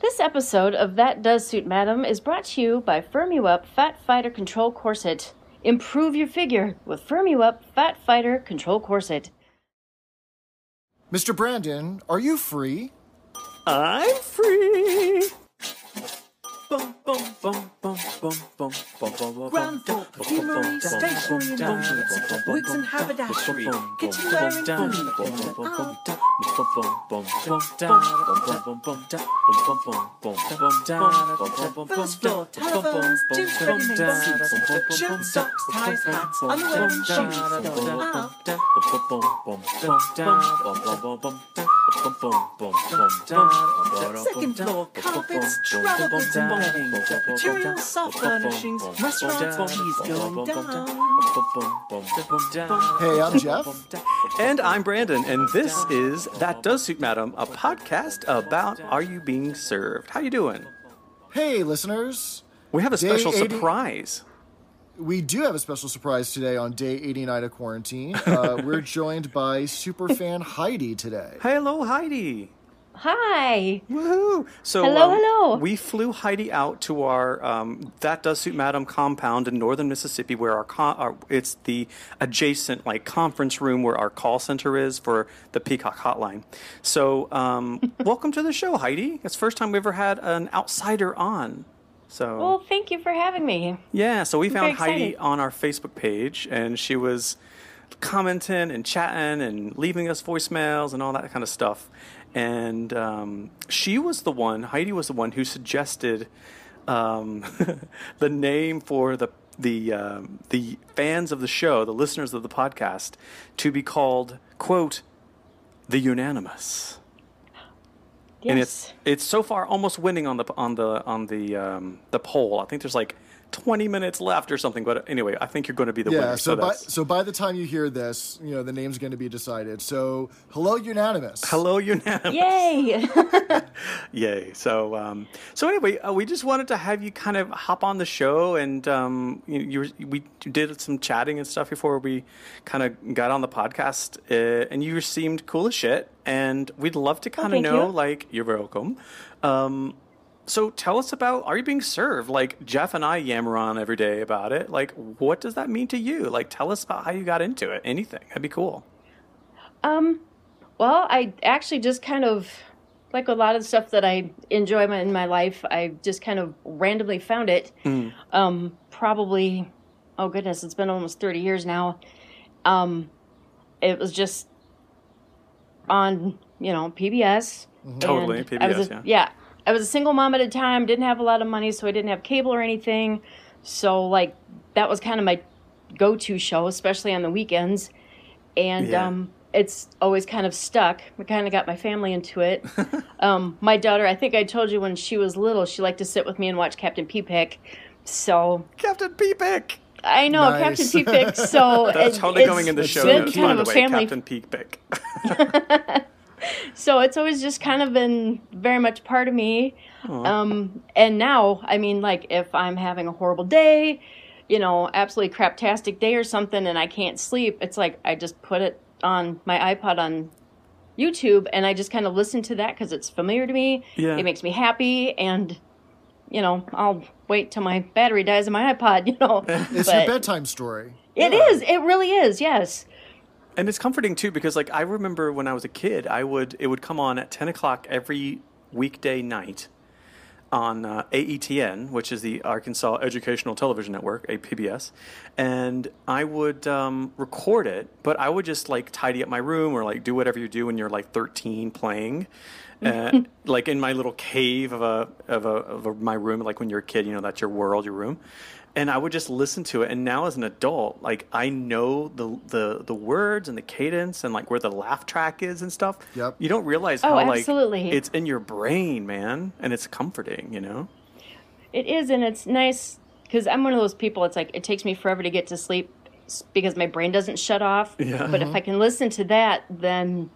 This episode of That Does Suit Madam is brought to you by Firm You Up Fat Fighter Control Corset. Improve your figure with Firm You Up Fat Fighter Control Corset. Mr. Brandon, are you free? I'm free. Bum, bum, bum, bum, bum, bum, bum, bum, bum, Ground floor, perfumery, stationery and laundry, wigs and haberdashery, kitchenware and furniture. First floor, telephones, gents ready-made suits, shirt socks, ties, hats, underwear and shoes. Second floor, carpets, travel goods and bonding, materials, soft furnishings, restaurants, fees going down. Hey, I'm Jeff. And I'm Brandon, and this is That Does Suit Madam, a podcast about Are You Being Served? How you doing? Hey, listeners. We have a Day special 80 surprise. We do have a special surprise today on day 89 of quarantine. Uh, we're joined by superfan Heidi today. Hello, Heidi. Hi! Woohoo! So Hello, um, hello. We flew Heidi out to our um, that does suit Madam compound in northern Mississippi, where our, con- our it's the adjacent like conference room where our call center is for the Peacock Hotline. So um, welcome to the show, Heidi. It's the first time we ever had an outsider on. So Well, thank you for having me. yeah, so we found Heidi on our Facebook page, and she was commenting and chatting and leaving us voicemails and all that kind of stuff. And um, she was the one, Heidi was the one who suggested um, the name for the the um, the fans of the show, the listeners of the podcast, to be called quote the unanimous Yes. and it's it's so far almost winning on the on the on the um, the poll. I think there's like 20 minutes left or something. But anyway, I think you're going to be the Yeah, winner. so by, so by the time you hear this, you know, the name's going to be decided. So, hello, unanimous. hello unanimous. Yay! Yay! So um, so anyway, uh, we just wanted to have you kind of hop on the show, and um, you, you were- we did some chatting and stuff before we kind of got on the podcast, uh, and you seemed cool as shit, and we'd love to kind of know, you. like, you're welcome. Um, so tell us about are you being served? Like Jeff and I yammer on every day about it. Like, what does that mean to you? Like, tell us about how you got into it. Anything that'd be cool. um, well, I actually just kind of, like a lot of stuff that I enjoy in my life, I just kind of randomly found it. Um, probably, oh goodness, it's been almost 30 years now. Um, it was just on, you know, PBS. Totally, And I PBS, a- yeah. I was a single mom at a time, didn't have a lot of money, so I didn't have cable or anything. So, like, that was kind of my go to show, especially on the weekends. And Yeah. um, it's always kind of stuck. I kind of got my family into it. um, my daughter, I think I told you when she was little, she liked to sit with me and watch Captain P-Pick. So, Captain Peepick. I know Nice. Captain P-Pick. So, That's it- totally it's going in the show been kind of a way. family Captain Peepick. so it's always just kind of been very much part of me. Um and now i mean like if i'm having a horrible day you know absolutely craptastic day or something and i can't sleep it's like i just put it on my ipod on youtube and i just kind of listen to that because it's familiar to me. Yeah. it makes me happy and you know i'll wait till my battery dies in my ipod you know. It's but your bedtime story. it is. It really is yes And it's comforting too because, like, I remember when I was a kid, I would it would come on at ten o'clock every weekday night on uh, AETN, which is the Arkansas Educational Television Network, a PBS, and I would um, record it, but I would just like tidy up my room or like do whatever you do when you're like thirteen playing. Uh, like in my little cave of a of a of a, my room, like when you're a kid, you know that's your world, your room, and I would just listen to it. And now as an adult, like I know the the the words and the cadence and like where the laugh track is and stuff. Yep. You don't realize Oh, how like it's in your brain, man, and it's comforting. You know. It is, and it's nice because I'm one of those people. It's like it takes me forever to get to sleep because my brain doesn't shut off. Yeah. But if I can listen to that, then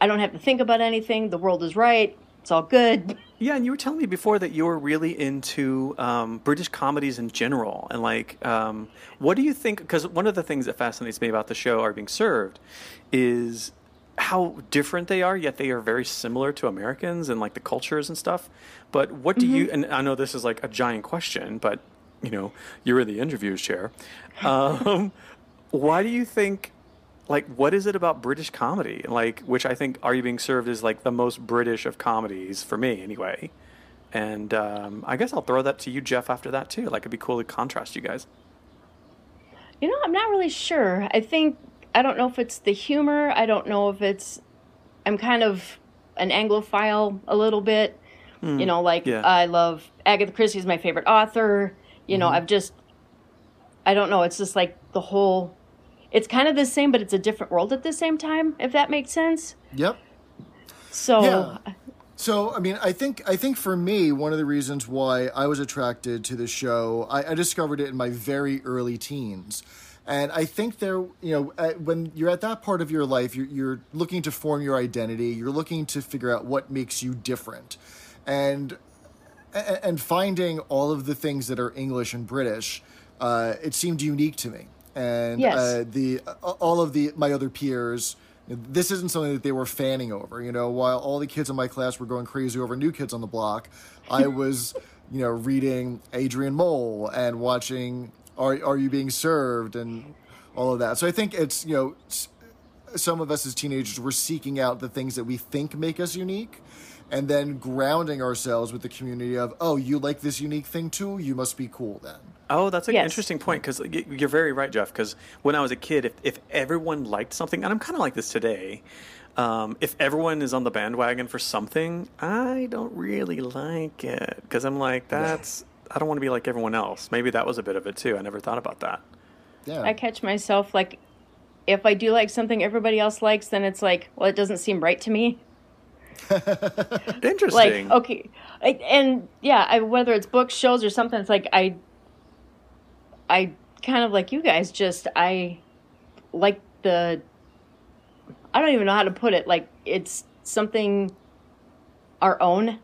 I don't have to think about anything. The world is right. It's all good. Yeah, and you were telling me before that you were really into um, British comedies in general, and like, um, what do you think? Because one of the things that fascinates me about the show "Are Being Served" is how different they are, yet they are very similar to Americans and like the cultures and stuff. But what do you? And I know this is like a giant question, but you know, you're in the interviews chair. Um, why do you think? Like, what is it about British comedy? Like, which I think Are You Being Served is like the most British of comedies for me, anyway. And um, I guess I'll throw that to you, Jeff, after that too. Like, it'd be cool to contrast you guys. You know, I'm not really sure. I think I don't know if it's the humor. I don't know if it's I'm kind of an Anglophile a little bit. you know, like yeah. I love Agatha Christie is my favorite author. You know, I've just I don't know, it's just like the whole it's kind of the same but it's a different world at the same time, if that makes sense. Yep. So Yeah. So, I mean, I think I think for me, one of the reasons why I was attracted to the show, I, I discovered it in my very early teens, and I think there, you know, at, when you're at that part of your life, you're, you're looking to form your identity. You're looking to figure out what makes you different, and and finding all of the things that are English and British, uh, it seemed unique to me. And Yes. uh, the all of the my other peers, this isn't something that they were fanning over. You know, while all the kids in my class were going crazy over New Kids on the Block, I was, you know, reading Adrian Mole and watching Are Are You Being Served and all of that. So I think it's you know. Some of us as teenagers were seeking out the things that we think make us unique, and then grounding ourselves with the community of, oh, you like this unique thing too? You must be cool then. Oh, that's an Yes. interesting point because you're very right, Jeff. Because when I was a kid, if, if everyone liked something, and I'm kind of like this today, um, if everyone is on the bandwagon for something, I don't really like it because I'm like, that's I don't want to be like everyone else. Maybe that was a bit of it too. I never thought about that. Yeah. I catch myself like if I do like something everybody else likes, then it's like, well, it doesn't seem right to me. Interesting. Like, Interesting. okay, I, and yeah, I, whether it's books, shows, or something, it's like I, I kind of like you guys. Just I like the. I don't even know how to put it. Like it's something our own,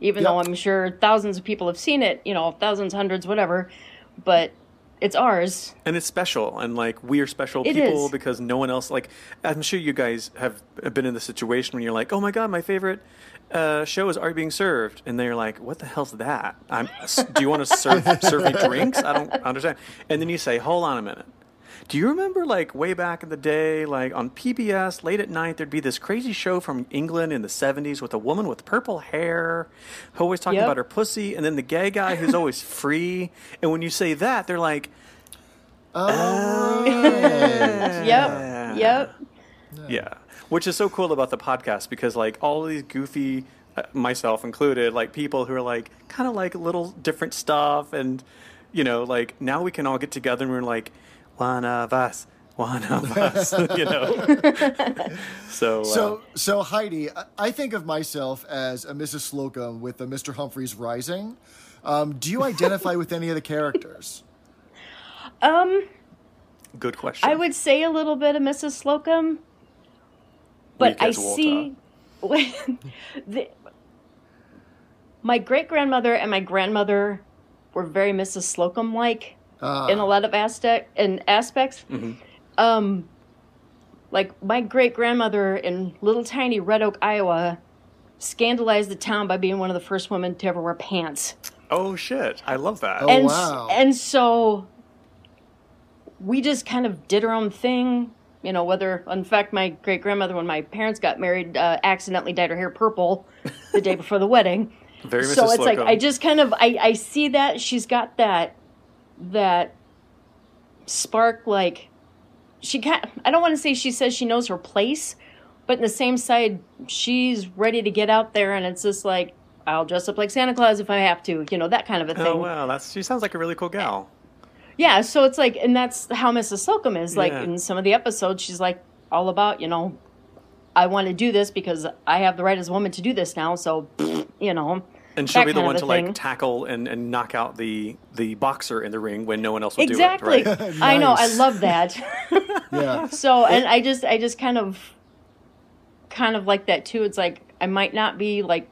even though I'm sure thousands of people have seen it. You know, thousands, hundreds, whatever, but it's ours. and it's special and like we are special It people is. because no one else like i'm sure you guys have been in the situation when you're like oh my god my favorite uh, show is are you being served and they're like what the hell's that i'm do you want to serve serve me drinks i don't understand and then you say hold on a minute do you remember like way back in the day like on pbs late at night there'd be this crazy show from england in the 70s with a woman with purple hair who always talking Yep. about her pussy and then the gay guy who's always free and when you say that they're like oh Yep. Yep. Yeah, which is so cool about the podcast because like all of these goofy, uh, myself included, like people who are like kind of like little different stuff, and you know, like now we can all get together and we're like one of us, one of us, you know. so, uh, So, so Heidi, I- I think of myself as a Mrs. Slocum with a Mr. Humphries Rising. Um, do you identify with any of the characters? Um, good question. I would say a little bit of Mrs. Slocum, but I Enriquez Walter. see the, my great grandmother and my grandmother were very Mrs. Slocum like Ah. in a lot of aspect in aspects. Mm-hmm. Um, like my great grandmother in little tiny Red Oak, Iowa, scandalized the town by being one of the first women to ever wear pants. Oh shit! I love that. Oh, and wow. and so we just kind of did our own thing you know whether in fact my great grandmother when my parents got married uh, accidentally dyed her hair purple the day before the wedding Very so Mrs. it's like i just kind of I, I see that she's got that that spark like she can't i don't want to say she says she knows her place but in the same side she's ready to get out there and it's just like i'll dress up like santa claus if i have to you know that kind of a oh, thing Oh wow, that's she sounds like a really cool gal. yeah, so it's like, and that's how Mrs. Slocum is. Like Yeah. in some of the episodes, she's like all about, you know, I want to do this because I have the right as a woman to do this now. So, you know, And she'll be the one to a like tackle and, and knock out the the boxer in the ring when no one else will exactly. do it. Right? I know. I love that. Yeah. so, and I just, I just kind of, kind of like that too. It's like I might not be like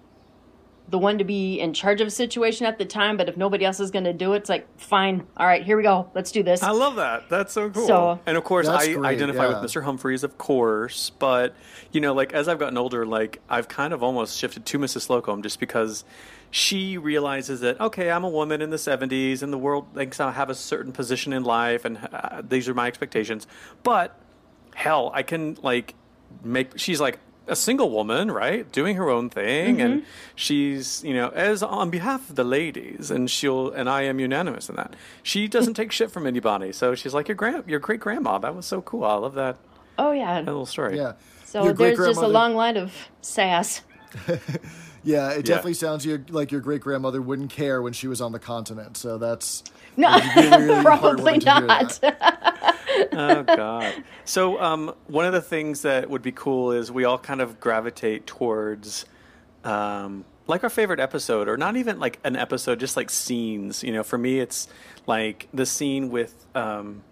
the one to be in charge of a situation at the time, but if nobody else is going to do it, it's like, fine, all right, here we go, let's do this. I love that. That's so cool. So- and of course, I great, identify yeah. with Mr. Humphries, of course. But you know, like as I've gotten older, like I've kind of almost shifted to Mrs. Slocum just because she realizes that okay, I'm a woman in the '70s, and the world thinks I have a certain position in life, and uh, these are my expectations. But hell, I can like make. She's like a single woman, right, doing her own thing, and she's you know as on behalf of the ladies, and she'll and I am unanimous in that. She doesn't take shit from anybody, so she's like your grand, your great grandma. That was so cool. I love that, oh, yeah. that little story. Yeah. So Your there's just a long line of sass. Yeah, it definitely sounds like your great grandmother wouldn't care when she was on the continent. So that's No, really, really probably heartwarming to hear not. oh god. So um, one of the things that would be cool is we all kind of gravitate towards um, like our favorite episode, or not even like an episode, just like scenes. You know, for me, it's like the scene with um,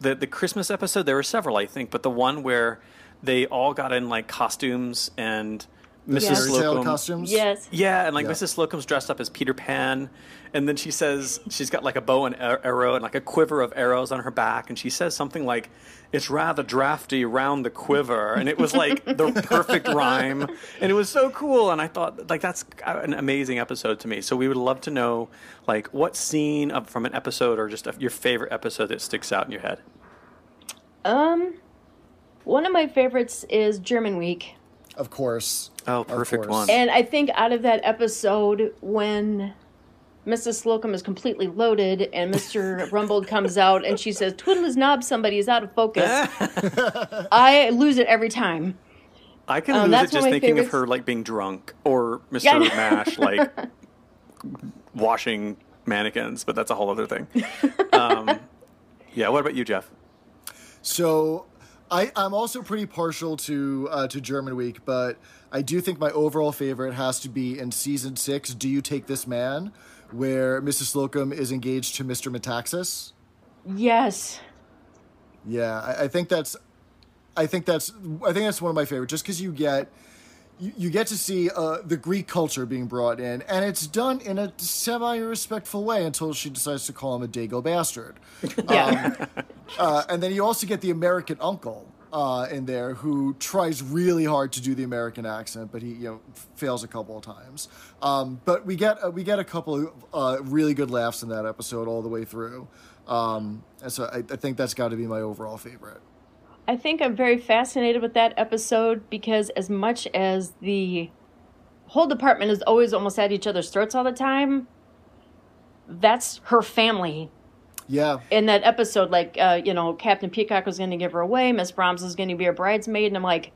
the the Christmas episode. There were several, I think, but the one where they all got in like costumes and Mrs. Yes. Slocum. costumes. yes. Yeah, and like Yeah. Mrs. Slocum's dressed up as Peter Pan, and then she says she's got like a bow and arrow and like a quiver of arrows on her back, and she says something like, "It's rather drafty round the quiver," and it was like the perfect rhyme, and it was so cool. And I thought like that's an amazing episode to me. So we would love to know like what scene of, from an episode or just a, your favorite episode that sticks out in your head. Um, one of my favorites is German Week. Of course. Oh, perfect course. one. And I think out of that episode, when Mrs. Slocum is completely loaded and Mr. Rumbold comes out and she says, Twiddle his knob, somebody is out of focus, I lose it every time. I can Um, lose that's it one just of my thinking of her like being drunk or Mr. Yeah, Mash like washing mannequins, but that's a whole other thing. Um, yeah, what about you, Jeff? So I, I'm also pretty partial to uh, to German Week, but I do think my overall favorite has to be in season six. Do you take this man? Where Mrs. Slocum is engaged to Mr. Metaxas. Yes. Yeah, I, I think that's, I think that's, I think that's one of my favorite. Just because you get, you, you get to see uh, the Greek culture being brought in, and it's done in a semi-respectful way until she decides to call him a dago bastard. Yeah. Uh, and then you also get the American uncle uh, in there who tries really hard to do the American accent, but he you know fails a couple of times. Um, but we get uh, we get a couple of uh, really good laughs in that episode all the way through. Um, and so I, I think that's got to be my overall favorite. I think I'm very fascinated with that episode because as much as the whole department is always almost at each other's throats all the time, that's her family Yeah, in that episode, like uh, you know, Captain Peacock was going to give her away, Miss Brahms was going to be her bridesmaid, and I'm like,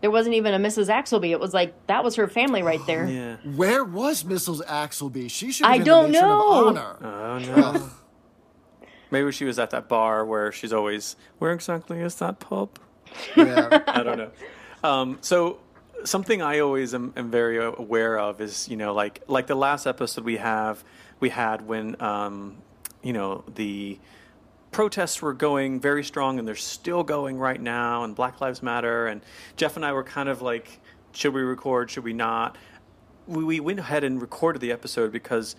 there wasn't even a Mrs. Axelby. It was like that was her family right there. Yeah. where was Mrs. Axelby? She should. Have I been don't the matron know. Of honor. Oh no. Maybe she was at that bar where she's always. Where exactly is that pub? yeah. I don't know. Um, so something I always am, am very aware of is you know like like the last episode we have we had when um, you know the protests were going very strong and they're still going right now and Black Lives Matter and Jeff and I were kind of like should we record should we not we, we went ahead and recorded the episode because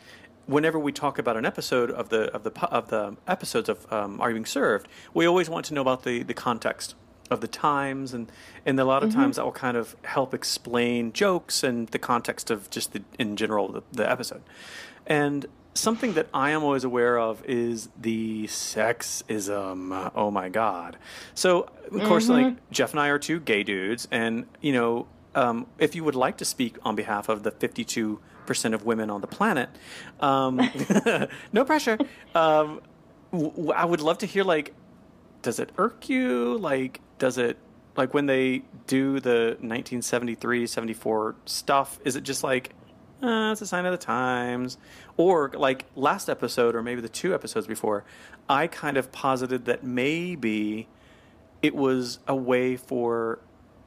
whenever we talk about an episode of the of the of the episodes of um, Are You Being Served, we always want to know about the the context of the times and and a lot of times that will kind of help explain jokes and the context of just the in general the, the episode and something that I am always aware of is the sexism. Oh my god! So of course, like Jeff and I are two gay dudes, and you know, um, if you would like to speak on behalf of the fifty-two percent of women on the planet, um, no pressure. Um, w- I would love to hear like, does it irk you? Like, does it like when they do the 1973 74 stuff is it just like uh, it's a sign of the times or like last episode or maybe the two episodes before i kind of posited that maybe it was a way for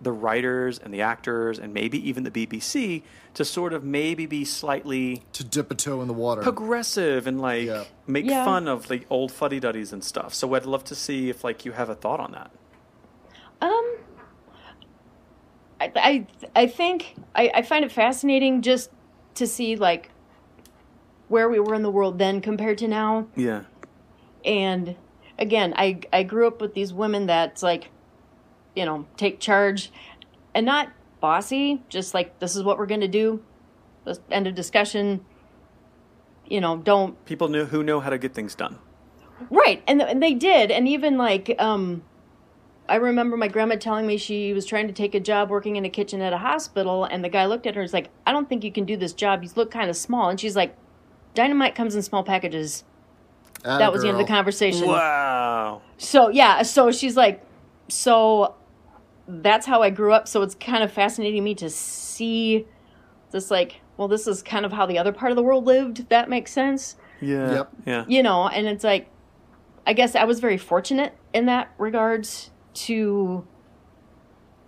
the writers and the actors and maybe even the bbc to sort of maybe be slightly to dip a toe in the water. progressive and like Yeah. make Yeah. fun of the old fuddy-duddies and stuff so i'd love to see if like you have a thought on that Um, I I, I think I, I find it fascinating just to see like where we were in the world then compared to now. Yeah. And again, I I grew up with these women that's like, you know, take charge, and not bossy. Just like this is what we're gonna do. This end of discussion. You know, don't People knew who know how to get things done. Right, and, th- and they did, and even like um, I remember my grandma telling me she was trying to take a job working in a kitchen at a hospital, and the guy looked at her and was like, "I don't think you can do this job. You look kind of small." And she's like, "Dynamite comes in small packages." that was the end of the conversation. Wow. So yeah, so she's like, so that's how I grew up. So it's kind of fascinating me to see this like, well, this is kind of how the other part of the world lived. If that makes sense Yeah. Yep. Yeah. you know and it's like i guess i was very fortunate in that regards to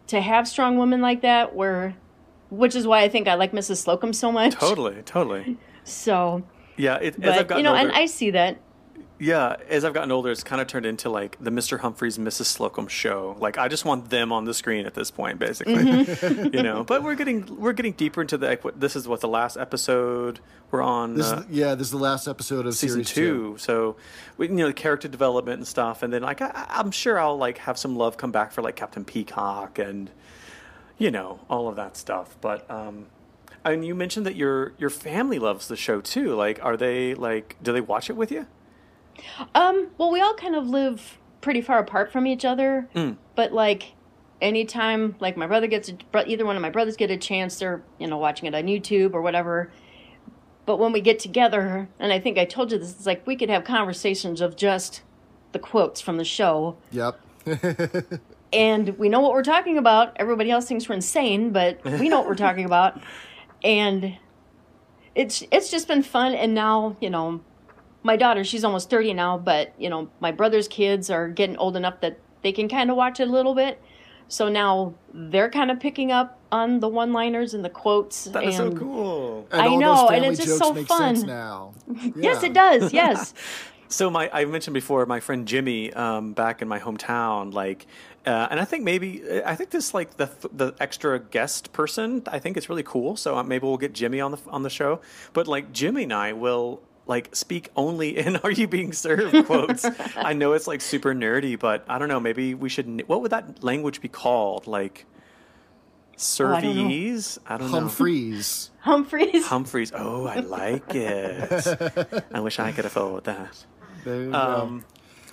to have strong women like that where which is why i think i like mrs slocum so much Totally. Totally. so Yeah. It, as I've but gotten you know older, and i see that Yeah, as I've gotten older, it's kind of turned into like the Mr. Humphries, Mrs. Slocum show. Like I just want them on the screen at this point, basically. Mm-hmm. you know, but we're getting we're getting deeper into the. This is what the last episode we're on. This uh, is, yeah, this is the last episode of season series two. So, we, you know, the character development and stuff, and then like I, I'm sure I'll like have some love come back for like Captain Peacock and you know all of that stuff. But um, and you mentioned that your your family loves the show too. Like, are they like do they watch it with you? Um well we all kind of live pretty far apart from each other Mm. but like anytime like my brother gets a, either one of my brothers get a chance they're you know watching it on youtube or whatever but when we get together and i think i told you this it's like we could have conversations of just the quotes from the show Yep. and we know what we're talking about everybody else thinks we're insane but we know what we're talking about and it's it's just been fun and now you know my daughter she's almost 30 now but you know my brother's kids are getting old enough that they can kind of watch it a little bit so now they're kind of picking up on the one liners and the quotes That is so and cool. And I all know, those and it's just jokes so make fun. sense now. yes it does yes So my I mentioned before my friend Jimmy um, back in my hometown, like, uh, and I think maybe I think this like the the extra guest person. I think it's really cool. So uh, maybe we'll get Jimmy on the on the show. But like Jimmy and I will like speak only in "Are you being served?" quotes. I know it's like super nerdy, but I don't know. Maybe we should. What would that language be called? Like Oh, I don't know. servees? I don't. Humphreys. humphreys Humphreys. Oh, I like it. I wish I could afford that. There you go. Um,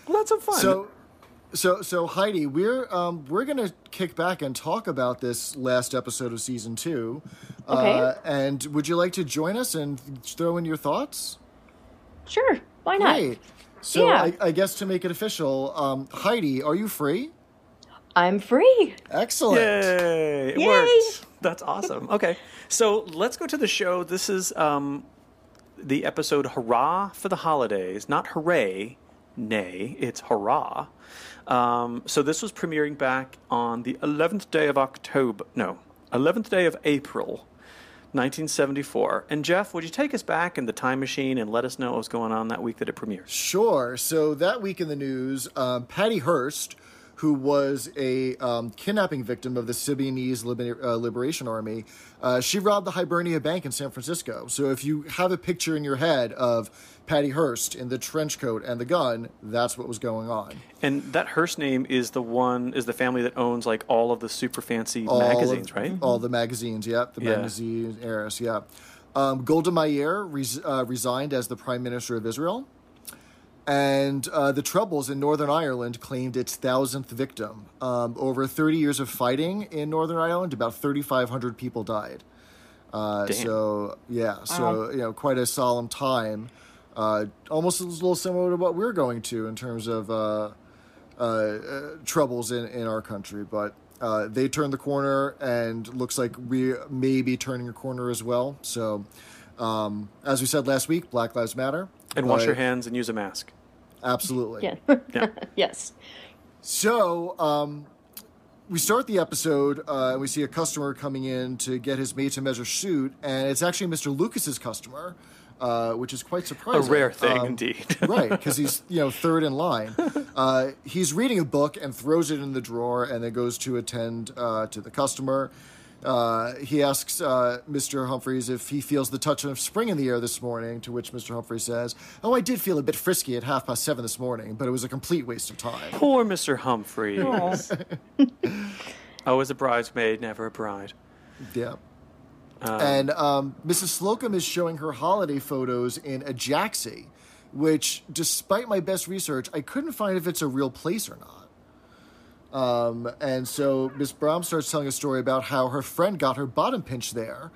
lots of fun. So, so, so Heidi, we're um, we're gonna kick back and talk about this last episode of season two. Okay. Uh, and would you like to join us and throw in your thoughts? Sure why not Great. So, Yeah. I, I guess to make it official, um, Heidi, are you free? i'm free Excellent. Yay! It Yay! worked. That's awesome. Okay, so let's go to the show. This is um, the episode "Hurrah for the Holidays," not "Hooray," nay, it's "Hurrah." Um, so this was premiering back on the 11th day of October. No, 11th day of April. 1974. And Jeff, would you take us back in the time machine and let us know what was going on that week that it premiered? Sure. So that week in the news, um, Patty Hearst, who was a um, kidnapping victim of the Symbionese Liber- uh, Liberation Army, uh, she robbed the Hibernia Bank in San Francisco. So if you have a picture in your head of Patty Hearst in the trench coat and the gun, that's what was going on. And that Hearst name is the one is the family that owns like all of the super fancy All magazines, of- right? All the magazines, yep. The Yeah. magazine heiress, yeah. Um, Golda Meir res- uh, resigned as the Prime Minister of Israel. And uh, the Troubles in Northern Ireland claimed its thousandth victim. Um, over 30 years of fighting in Northern Ireland, about 3,500 people died. Uh, so, yeah, so, you know, quite a solemn time. Uh, almost a little similar to what we're going to in terms of uh, uh, uh, troubles in, in our country, but uh, they turned the corner, and looks like we may be turning a corner as well. So, um, as we said last week, Black Lives Matter, And wash but- your hands and use a mask. Absolutely. yeah Yeah. yes So, um, we start the episode, uh, and we see a customer coming in to get his made-to-measure suit, and it's actually Mr. Lucas's customer, uh, which is quite surprising. A rare thing Um, indeed. right, because he's you know third in line. Uh, he's reading a book and throws it in the drawer, and then goes to attend uh, to the customer. Uh, he asks uh, Mr. Humphries if he feels the touch of spring in the air this morning, to which Mr. Humphries says, Oh, I did feel a bit frisky at half past seven this morning, but it was a complete waste of time. Poor Mr. Humphries. Aw. Always a bridesmaid, never a bride. Yeah. and um, Mrs. Slocum is showing her holiday photos in Ajaxie, which, despite my best research, I couldn't find if it's a real place or not. Um, and so Miss Brahms starts telling a story about how her friend got her bottom pinched there,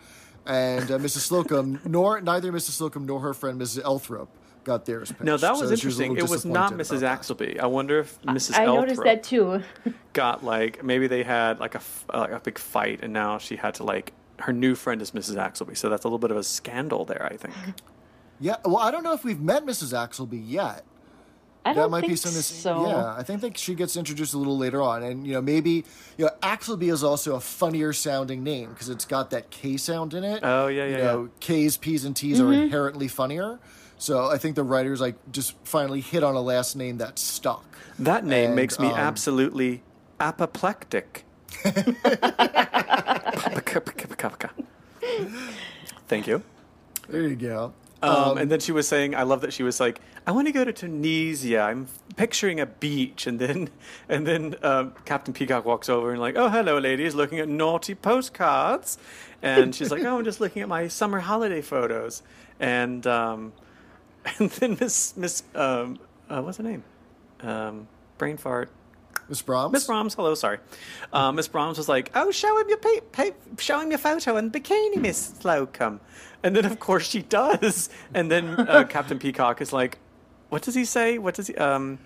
and uh, Mrs. Slocum, nor neither Mrs. Slocum nor her friend Mrs. Elthrop got theirs pinched. No, that was So interesting. little it was not Mrs. about that. Axelby. I wonder if Mrs. I noticed Elthrop that too. got like maybe they had like a f- uh, like a big fight, and now she had to like her new friend is Mrs. Axelby. So that's a little bit of a scandal there, I think. Yeah, well, I don't know if we've met Mrs. Axelby yet. I that don't might think be something. so. Yeah, I think that she gets introduced a little later on, and you know maybe you know Axelby is also a funnier sounding name because it's got that K sound in it. Oh, yeah, You yeah, K's, P's, and T's Mm-hmm. are inherently funnier. So I think the writers like just finally hit on a last name that stuck. That name And, makes me um, absolutely apoplectic. Thank you. There you go. Um, and then she was saying, I love that she was like, I want to go to Tunisia. I'm picturing a beach, and then and then um, Captain Peacock walks over and like, oh hello, ladies, looking at naughty postcards, and she's like, oh, I'm just looking at my summer holiday photos, and um, and then Miss Miss um, uh, what's her name, um, brain fart. Miss Brahms. Miss Brahms, hello, sorry. Uh, Miss Brahms was like, "Oh, show him your pa- pa- show him your photo in bikini, Miss Slocum," and then of course she does, and then uh, Captain Peacock is like, "What does he say? What does he?" Um,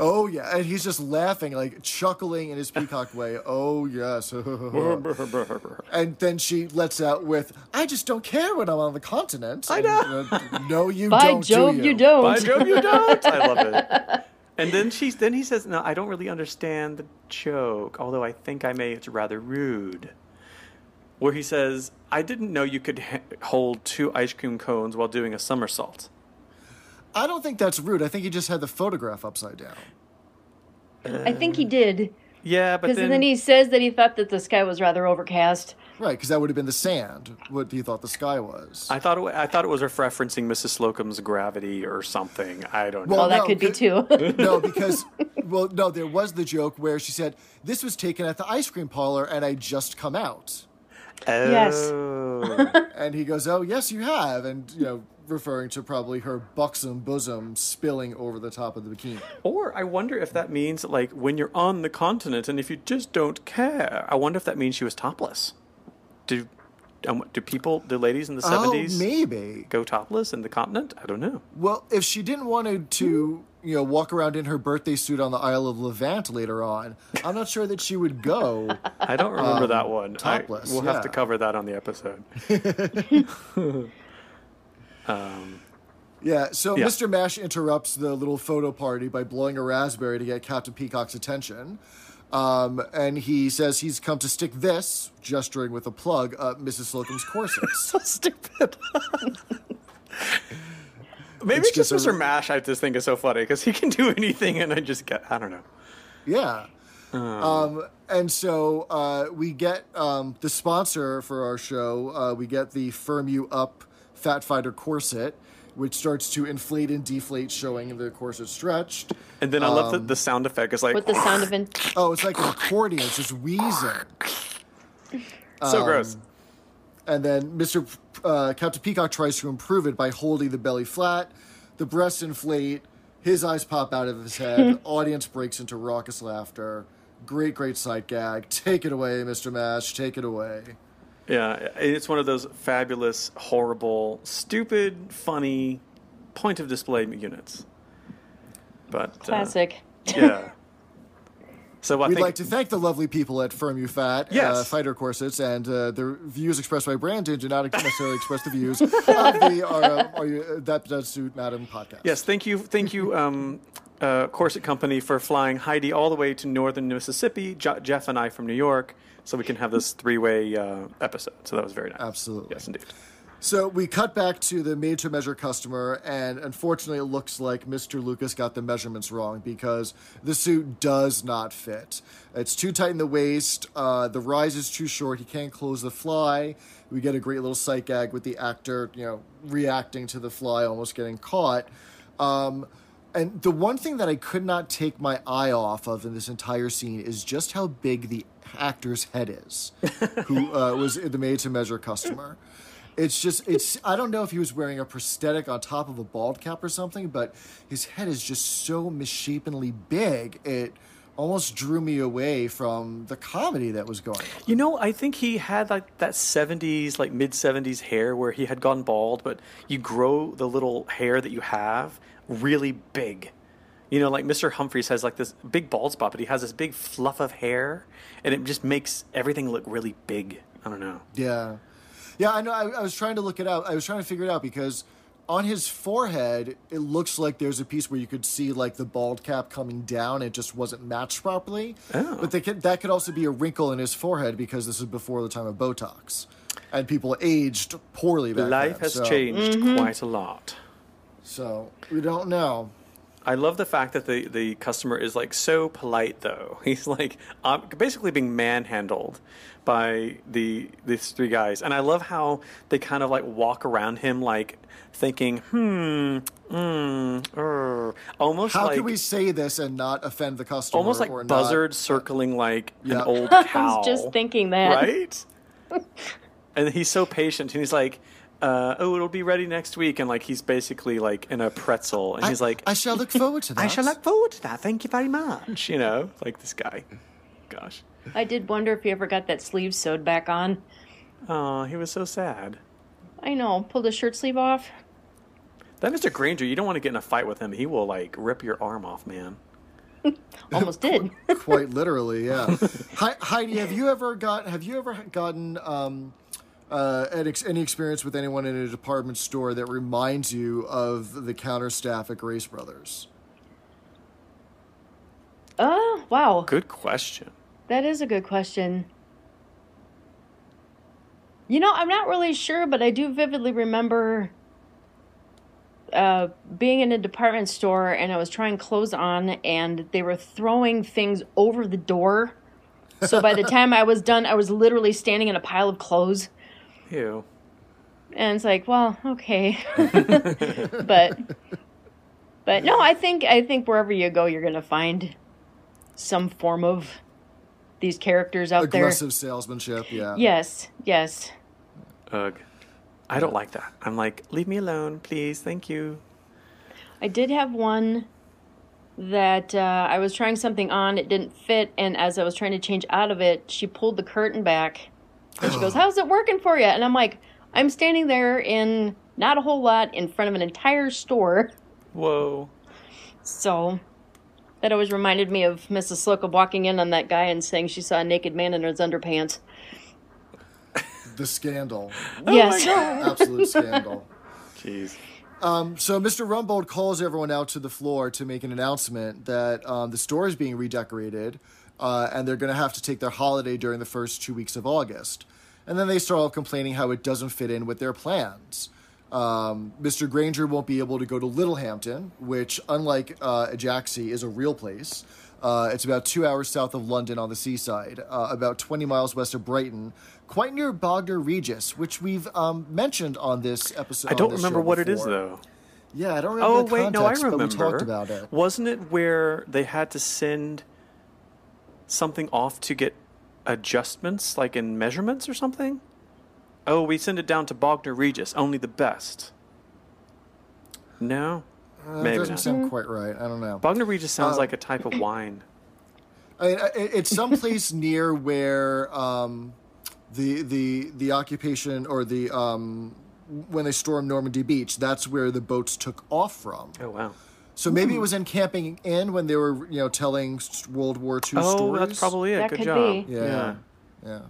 Oh yeah, and he's just laughing, like chuckling in his peacock way. Oh yes. and then she lets out with, "I just don't care when I'm on the continent." I And, know. uh, no, you By don't. By Jove, do you don't. By Jove, you don't. I love it. And then she's then he says, "No, I don't really understand the joke. Although I think I may. It's rather rude." Where he says, "I didn't know you could ha- hold two ice cream cones while doing a somersault." I don't think that's rude. I think he just had the photograph upside down. I think he did. Yeah, but Because then, then, he says that he thought that the sky was rather overcast. Right, because that would have been the sand. What he thought the sky was. I thought it, I thought it was referencing Mrs. Slocum's gravity or something. I don't know. Well, Well, that no, could be too. no, because well, no, there was the joke where she said this was taken at the ice cream parlor, and I just come out. Yes. Oh. And he goes, "Oh, yes, you have," and you know, referring to probably her buxom bosom spilling over the top of the bikini. or I wonder if that means like when you're on the continent and if you just don't care. I wonder if that means she was topless. Do um, do people, do ladies in the Oh, seventies maybe. go topless in the continent? I don't know. Well, if she didn't want to, you know, walk around in her birthday suit on the Isle of Levant later on, I'm not sure that she would go. I don't remember that one. I- topless, we'll have to cover that on the episode. um, Yeah, so Yeah. Mr. Mash interrupts the little photo party by blowing a raspberry to get Captain Peacock's attention. Um, and he says he's come to stick this, gesturing with a plug, up Mrs. Slocum's corset. so stupid. Maybe It's just just a- Mr. Mash. I just think is so funny because he can do anything, and I just get. I don't know. yeah. Um, and so uh, we get um, the sponsor for our show. Uh, we get the Firm You Up Fat Fighter corset, which starts to inflate and deflate, showing the corset stretched. And then I love that the sound effect is like With the sound of an Oh, it's like an accordion. It's just wheezing. so gross. And then Mr. P- Uh, Captain Peacock tries to improve it by holding the belly flat. The breasts inflate. His eyes pop out of his head. Audience breaks into raucous laughter. Great, great sight gag. Take it away, Mr. Mash. Take it away. Yeah, it's one of those fabulous, horrible, stupid, funny, point of display units. But uh, classic. yeah. So I We'd think like to thank the lovely people at Firm You Fat, uh, Fighter Corsets, and uh, the views expressed by Brandon do not necessarily express the views of the are, uh, are you, uh, That Does Suit Madam podcast. yes, thank you, thank you, um, uh, Corset Company for flying Heidi all the way to northern Mississippi. Jo- Jeff and I from New York, so we can have this three-way uh, episode. So that was very nice. Absolutely. Yes, indeed. So we cut back to the made to measure customer, and unfortunately, it looks like Mr. Lucas got the measurements wrong because the suit does not fit. It's too tight in the waist, uh, the rise is too short, he can't close the fly. We get a great little sight gag with the actor, you know, reacting to the fly almost getting caught. Um, and the one thing that I could not take my eye off of in this entire scene is just how big the actor's head is, who uh, was the made to measure customer. It's just, it's, I don't know if he was wearing a prosthetic on top of a bald cap or something, but his head is just so misshapenly big. It almost drew me away from the comedy that was going on. You know, I think he had like that 70s, like mid 70s hair where he had gone bald, but you grow the little hair that you have really big. You know, like Mr. Humphries has like this big bald spot, but he has this big fluff of hair, and it just makes everything look really big. I don't know. Yeah. Yeah, I know. I, I was trying to look it out. I was trying to figure it out because on his forehead, it looks like there's a piece where you could see like the bald cap coming down. It just wasn't matched properly. Oh. But they could, that could also be a wrinkle in his forehead because this is before the time of Botox, and people aged poorly back Life then. has so, changed mm-hmm. quite a lot. So we don't know. I love the fact that the, the customer is like so polite though. He's like um, basically being manhandled by the these three guys, and I love how they kind of like walk around him like thinking, hmm, mm, er. almost How like can we say this and not offend the customer? almost like or not- buzzard circling like Yeah. an old I cow. was just thinking that. right? and he's so patient, and he's like. Uh, oh, it'll be ready next week, and like he's basically like in a pretzel, and I, he's like, I shall look forward to that. I shall look forward to that. Thank you very much. You know, like this guy. Gosh. I did wonder if he ever got that sleeve sewed back on. Oh, he was so sad. I know, pulled his shirt sleeve off. That Mr. Granger, you don't want to get in a fight with him. He will like rip your arm off, man. Almost did. quite literally yeah Hi, heidi have you ever got have you ever gotten um uh, an ex- any experience with anyone in a department store that reminds you of the counter staff at Grace Brothers? Oh, wow. Good question. That is a good question. You know, I'm not really sure, but I do vividly remember uh, being in a department store and I was trying clothes on, and they were throwing things over the door. So by the time I was done, I was literally standing in a pile of clothes. Ew. And it's like, well, okay. but but no, I think I think wherever you go you're gonna find some form of these characters out there. Aggressive salesmanship, yeah. Yes, yes. Ugh. I don't like that. I'm like, leave me alone, please. Thank you. I did have one that uh, I was trying something on, it didn't fit, and as I was trying to change out of it, she pulled the curtain back. And she goes, How's it working for you? And I'm like, I'm standing there in not a whole lot in front of an entire store. Whoa. So that always reminded me of Mrs. Slocum walking in on that guy and saying she saw a naked man in his underpants. The scandal. yes. Absolute scandal. Jeez. So Mr. Rumbold calls everyone out to the floor to make an announcement that um, the store is being redecorated, uh, and they're going to have to take their holiday during the first two weeks of August. And then they start all complaining how it doesn't fit in with their plans. Um, Mr. Granger won't be able to go to Littlehampton, which, unlike uh, Ajaxie, is a real place. Uh, it's about two hours south of London on the seaside, uh, about 20 miles west of Brighton, quite near Bognor Regis, which we've um, mentioned on this episode. I don't remember what it is though. Yeah, I don't remember Oh wait, no, I remember. but we talked about it. Wasn't it where they had to send something off to get adjustments, like in measurements or something? Oh, we send it down to Bognor Regis, only the best. No, Uh, that maybe doesn't not. sound quite right. I don't know. Bognor Regis sounds Uh, like a type of wine. I mean, I- it's someplace near where um, the the the occupation or the um, when they stormed Normandy Beach. That's where the boats took off from. Oh wow. So maybe it was in Camping In when they were you know telling World War II Oh, stories. that's probably it. That Good could job. be. Yeah. Yeah.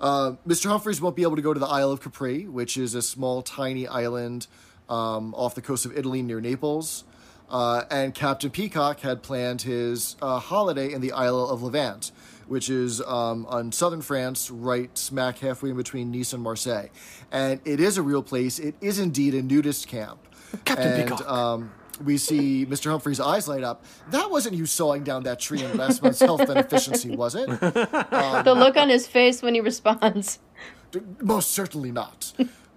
Uh, Mr. Humphries won't be able to go to the Isle of Capri, which is a small, tiny island um, off the coast of Italy near Naples. Uh, and Captain Peacock had planned his uh, holiday in the Isle of Levant, which is um, on southern France, right smack halfway in between Nice and Marseille. And it is a real place. It is indeed a nudist camp. Captain and, Peacock. Um, we see Mr. Humphries' eyes light up. That wasn't you sawing down that tree in Westman's health and efficiency, was it? the look on his face when he responds. Most certainly not.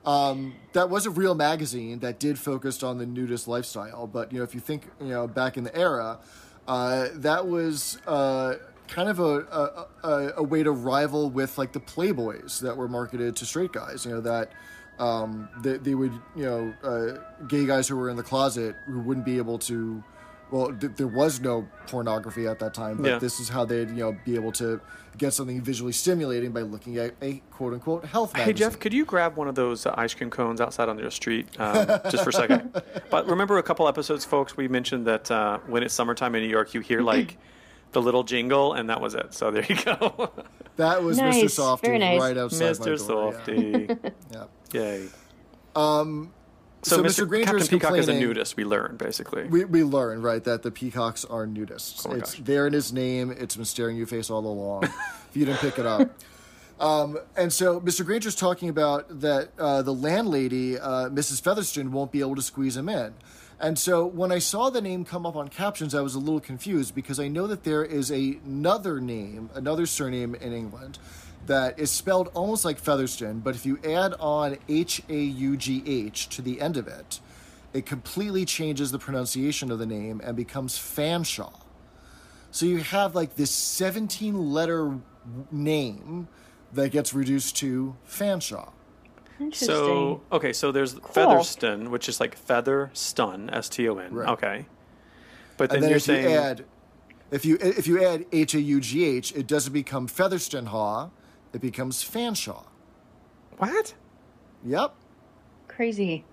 Um, that was a real magazine that did focus on the nudist lifestyle. But you know, if you think you know back in the era, uh, that was uh, kind of a, a, a, a way to rival with like the Playboys that were marketed to straight guys. You know that um, they, they would you know uh, gay guys who were in the closet who wouldn't be able to. Well, th- there was no pornography at that time, but Yeah. this is how they'd you know be able to get something visually stimulating by looking at a quote unquote health magazine. Hey Jeff, could you grab one of those uh, ice cream cones outside on the street um, just for a second? But remember, a couple episodes, folks, we mentioned that uh, when it's summertime in New York, you hear like the little jingle, and that was it. So there you go, That was Mr. Softee nice. right outside my door. Mr. door. Softee. Yeah. Yay. Um, So, So Mr. Mr. Granger Captain Peacock is a nudist. We learn basically. we, we learn right that the peacocks are nudists. Oh it's gosh. there in his name. It's been staring you face all along. if you didn't pick it up. Um, and so Mr. Granger's talking about that uh, the landlady, uh, Mrs. Featherston, won't be able to squeeze him in. And so when I saw the name come up on captions, I was a little confused because I know that there is a, another name, another surname in England that is spelled almost like Featherston, but if you add on H A U G H to the end of it, it completely changes the pronunciation of the name and becomes Fanshawe. So you have like this 17 letter name that gets reduced to Fanshawe. Interesting. So okay, so there's Featherston, which is like feather stun, S T O N. Right. Okay. But then, And then you're if saying you add if you if you add H A U G H, it doesn't become Featherston Haw, it becomes Fanshawe. what? Yep. Crazy.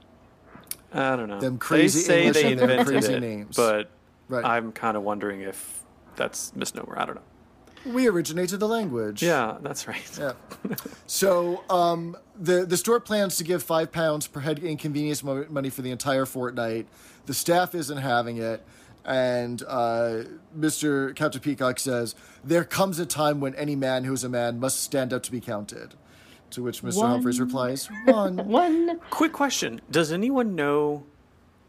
I don't know. Them crazy they say English they and them invented crazy it, names. but Right. I'm kind of wondering if that's misnomer. I don't know. We originated the language. Yeah, that's right. Yeah. So um, the the store plans to give five pounds per head inconvenience mo- money for the entire fortnight. The staff isn't having it, and uh, Mr. Captain Peacock says there comes a time when any man who is a man must stand up to be counted. To which Mr. One. Humphries replies, "One." One. Quick question: Does anyone know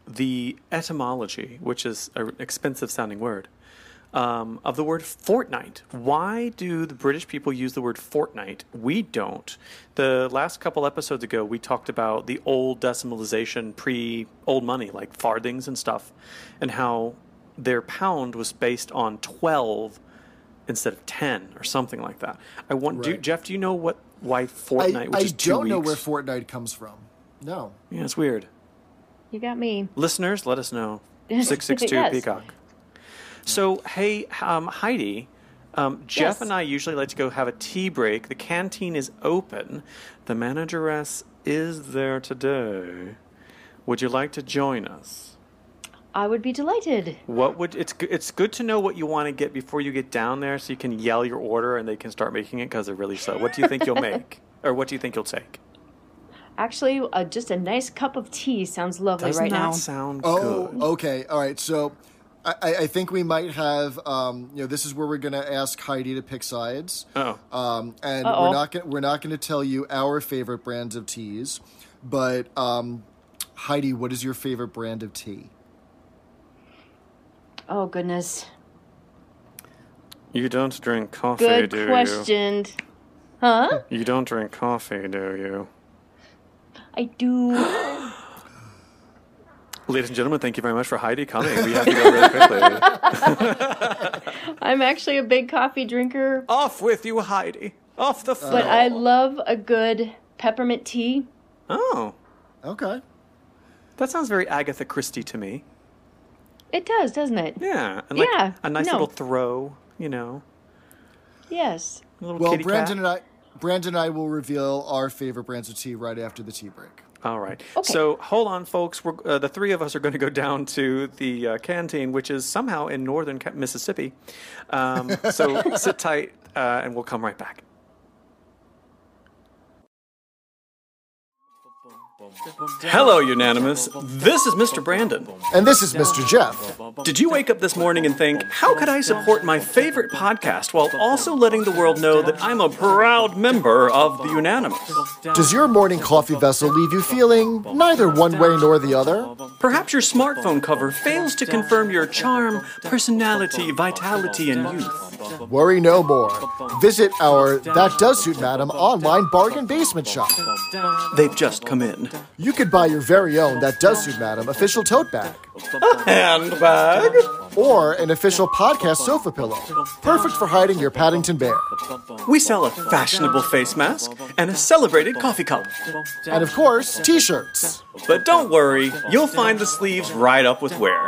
the etymology, which is an expensive sounding word, um, of the word fortnight? Why do the British people use the word fortnight? We don't. The last couple episodes ago, we talked about the old decimalization, pre old money, like farthings and stuff, and how their pound was based on twelve instead of ten or something like that. I want, do, Jeff. Do you know what why I, fortnight? which I is two don't know where fortnight comes from. No. Yeah, it's weird. You got me. Listeners, let us know. 662 Yes. Peacock. So, hey, um, Heidi, um, Jeff Yes. and I usually like to go have a tea break. The canteen is open. The manageress is there today. Would you like to join us? I would be delighted. What would it's it's good to know what you want to get before you get down there, so you can yell your order and they can start making it because they're really slow. What do you think you'll make, or what do you think you'll take? Actually, uh, just a nice cup of tea sounds lovely Doesn't right that now. sound Oh, good? okay. All right. So I, I I think we might have, um, you know, this is where we're going to ask Heidi to pick sides. Oh, Um, and Uh-oh. we're not gonna, we're not going to tell you our favorite brands of teas, but um, Heidi, what is your favorite brand of tea? Oh goodness. you don't drink coffee, Good do question. Huh? you? You don't drink coffee, do you? I do. Ladies and gentlemen, thank you very much for Heidi coming. We have to go really quickly. I'm actually a big coffee drinker, Off with you, Heidi. Off the floor. but I love a good peppermint tea. Oh, Okay. that sounds very Agatha Christie to me. It does, doesn't it? Yeah, and like Yeah, a nice no. little throw. You know, Yes. a little Well, kitty Brandon cat. and I, Brandon and I will reveal our favorite brands of tea right after the tea break. All right. Okay. So hold on, folks. We're, uh, the three of us are going to go down to the uh, canteen, which is somehow in northern Mississippi. Um, so sit tight, uh, and we'll come right back. Hello, Unanimous. This is Mr. Brandon. And this is Mr. Jeff. Did you wake up this morning and think, how could I support my favorite podcast while also letting the world know that I'm a proud member of the Unanimous? Does your morning coffee vessel leave you feeling neither one way nor the other? Perhaps your smartphone cover fails to confirm your charm, personality, vitality, and youth. Worry no more. Visit our That Does Suit Madam online bargain basement shop. They've just come in. You could buy your very own That Does Suit Madam official tote bag. Handbag? Or an official podcast sofa pillow. Perfect for hiding your Paddington Bear. We sell a fashionable face mask and a celebrated coffee cup. And of course, t shirts. But don't worry, you'll find the sleeves right up with wear.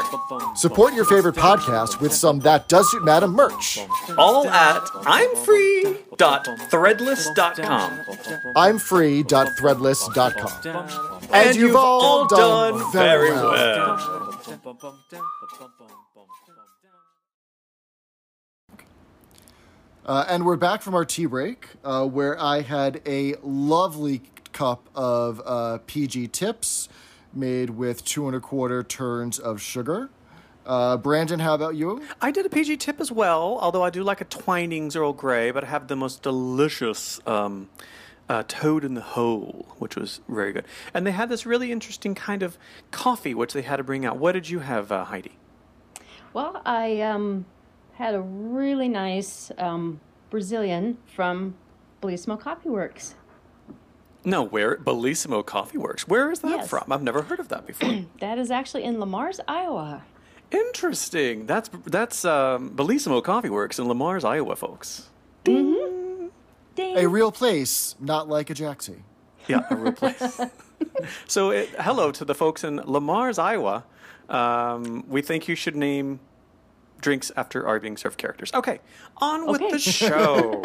Support your favorite podcast with some That Does Suit Madam merch. All at imfree.threadless.com. I'm free.threadless.com. And, you've all done very well. Uh, and we're back from our tea break, uh, where I had a lovely cup of uh, PG tips made with two and a quarter turns of sugar. Uh, Brandon, how about you? I did a PG tip as well, although I do like a Twinings Earl Grey, but I have the most delicious um, uh, Toad in the Hole, which was very good. And they had this really interesting kind of coffee, which they had to bring out. What did you have, uh, Heidi? Well, I um, had a really nice um, Brazilian from Bellissimo Coffee Works. No, where Bellissimo Coffee Works. Where is that Yes. from? I've never heard of that before. That is actually in Le Mars, Iowa. Interesting. That's that's um, Bellissimo Coffee Works in Le Mars, Iowa, folks. Ding. A real place, not like a Jaxie. Yeah, a real place. so, it, hello to the folks in Le Mars, Iowa. Um, we think you should name drinks after our being served characters. Okay, on with the show.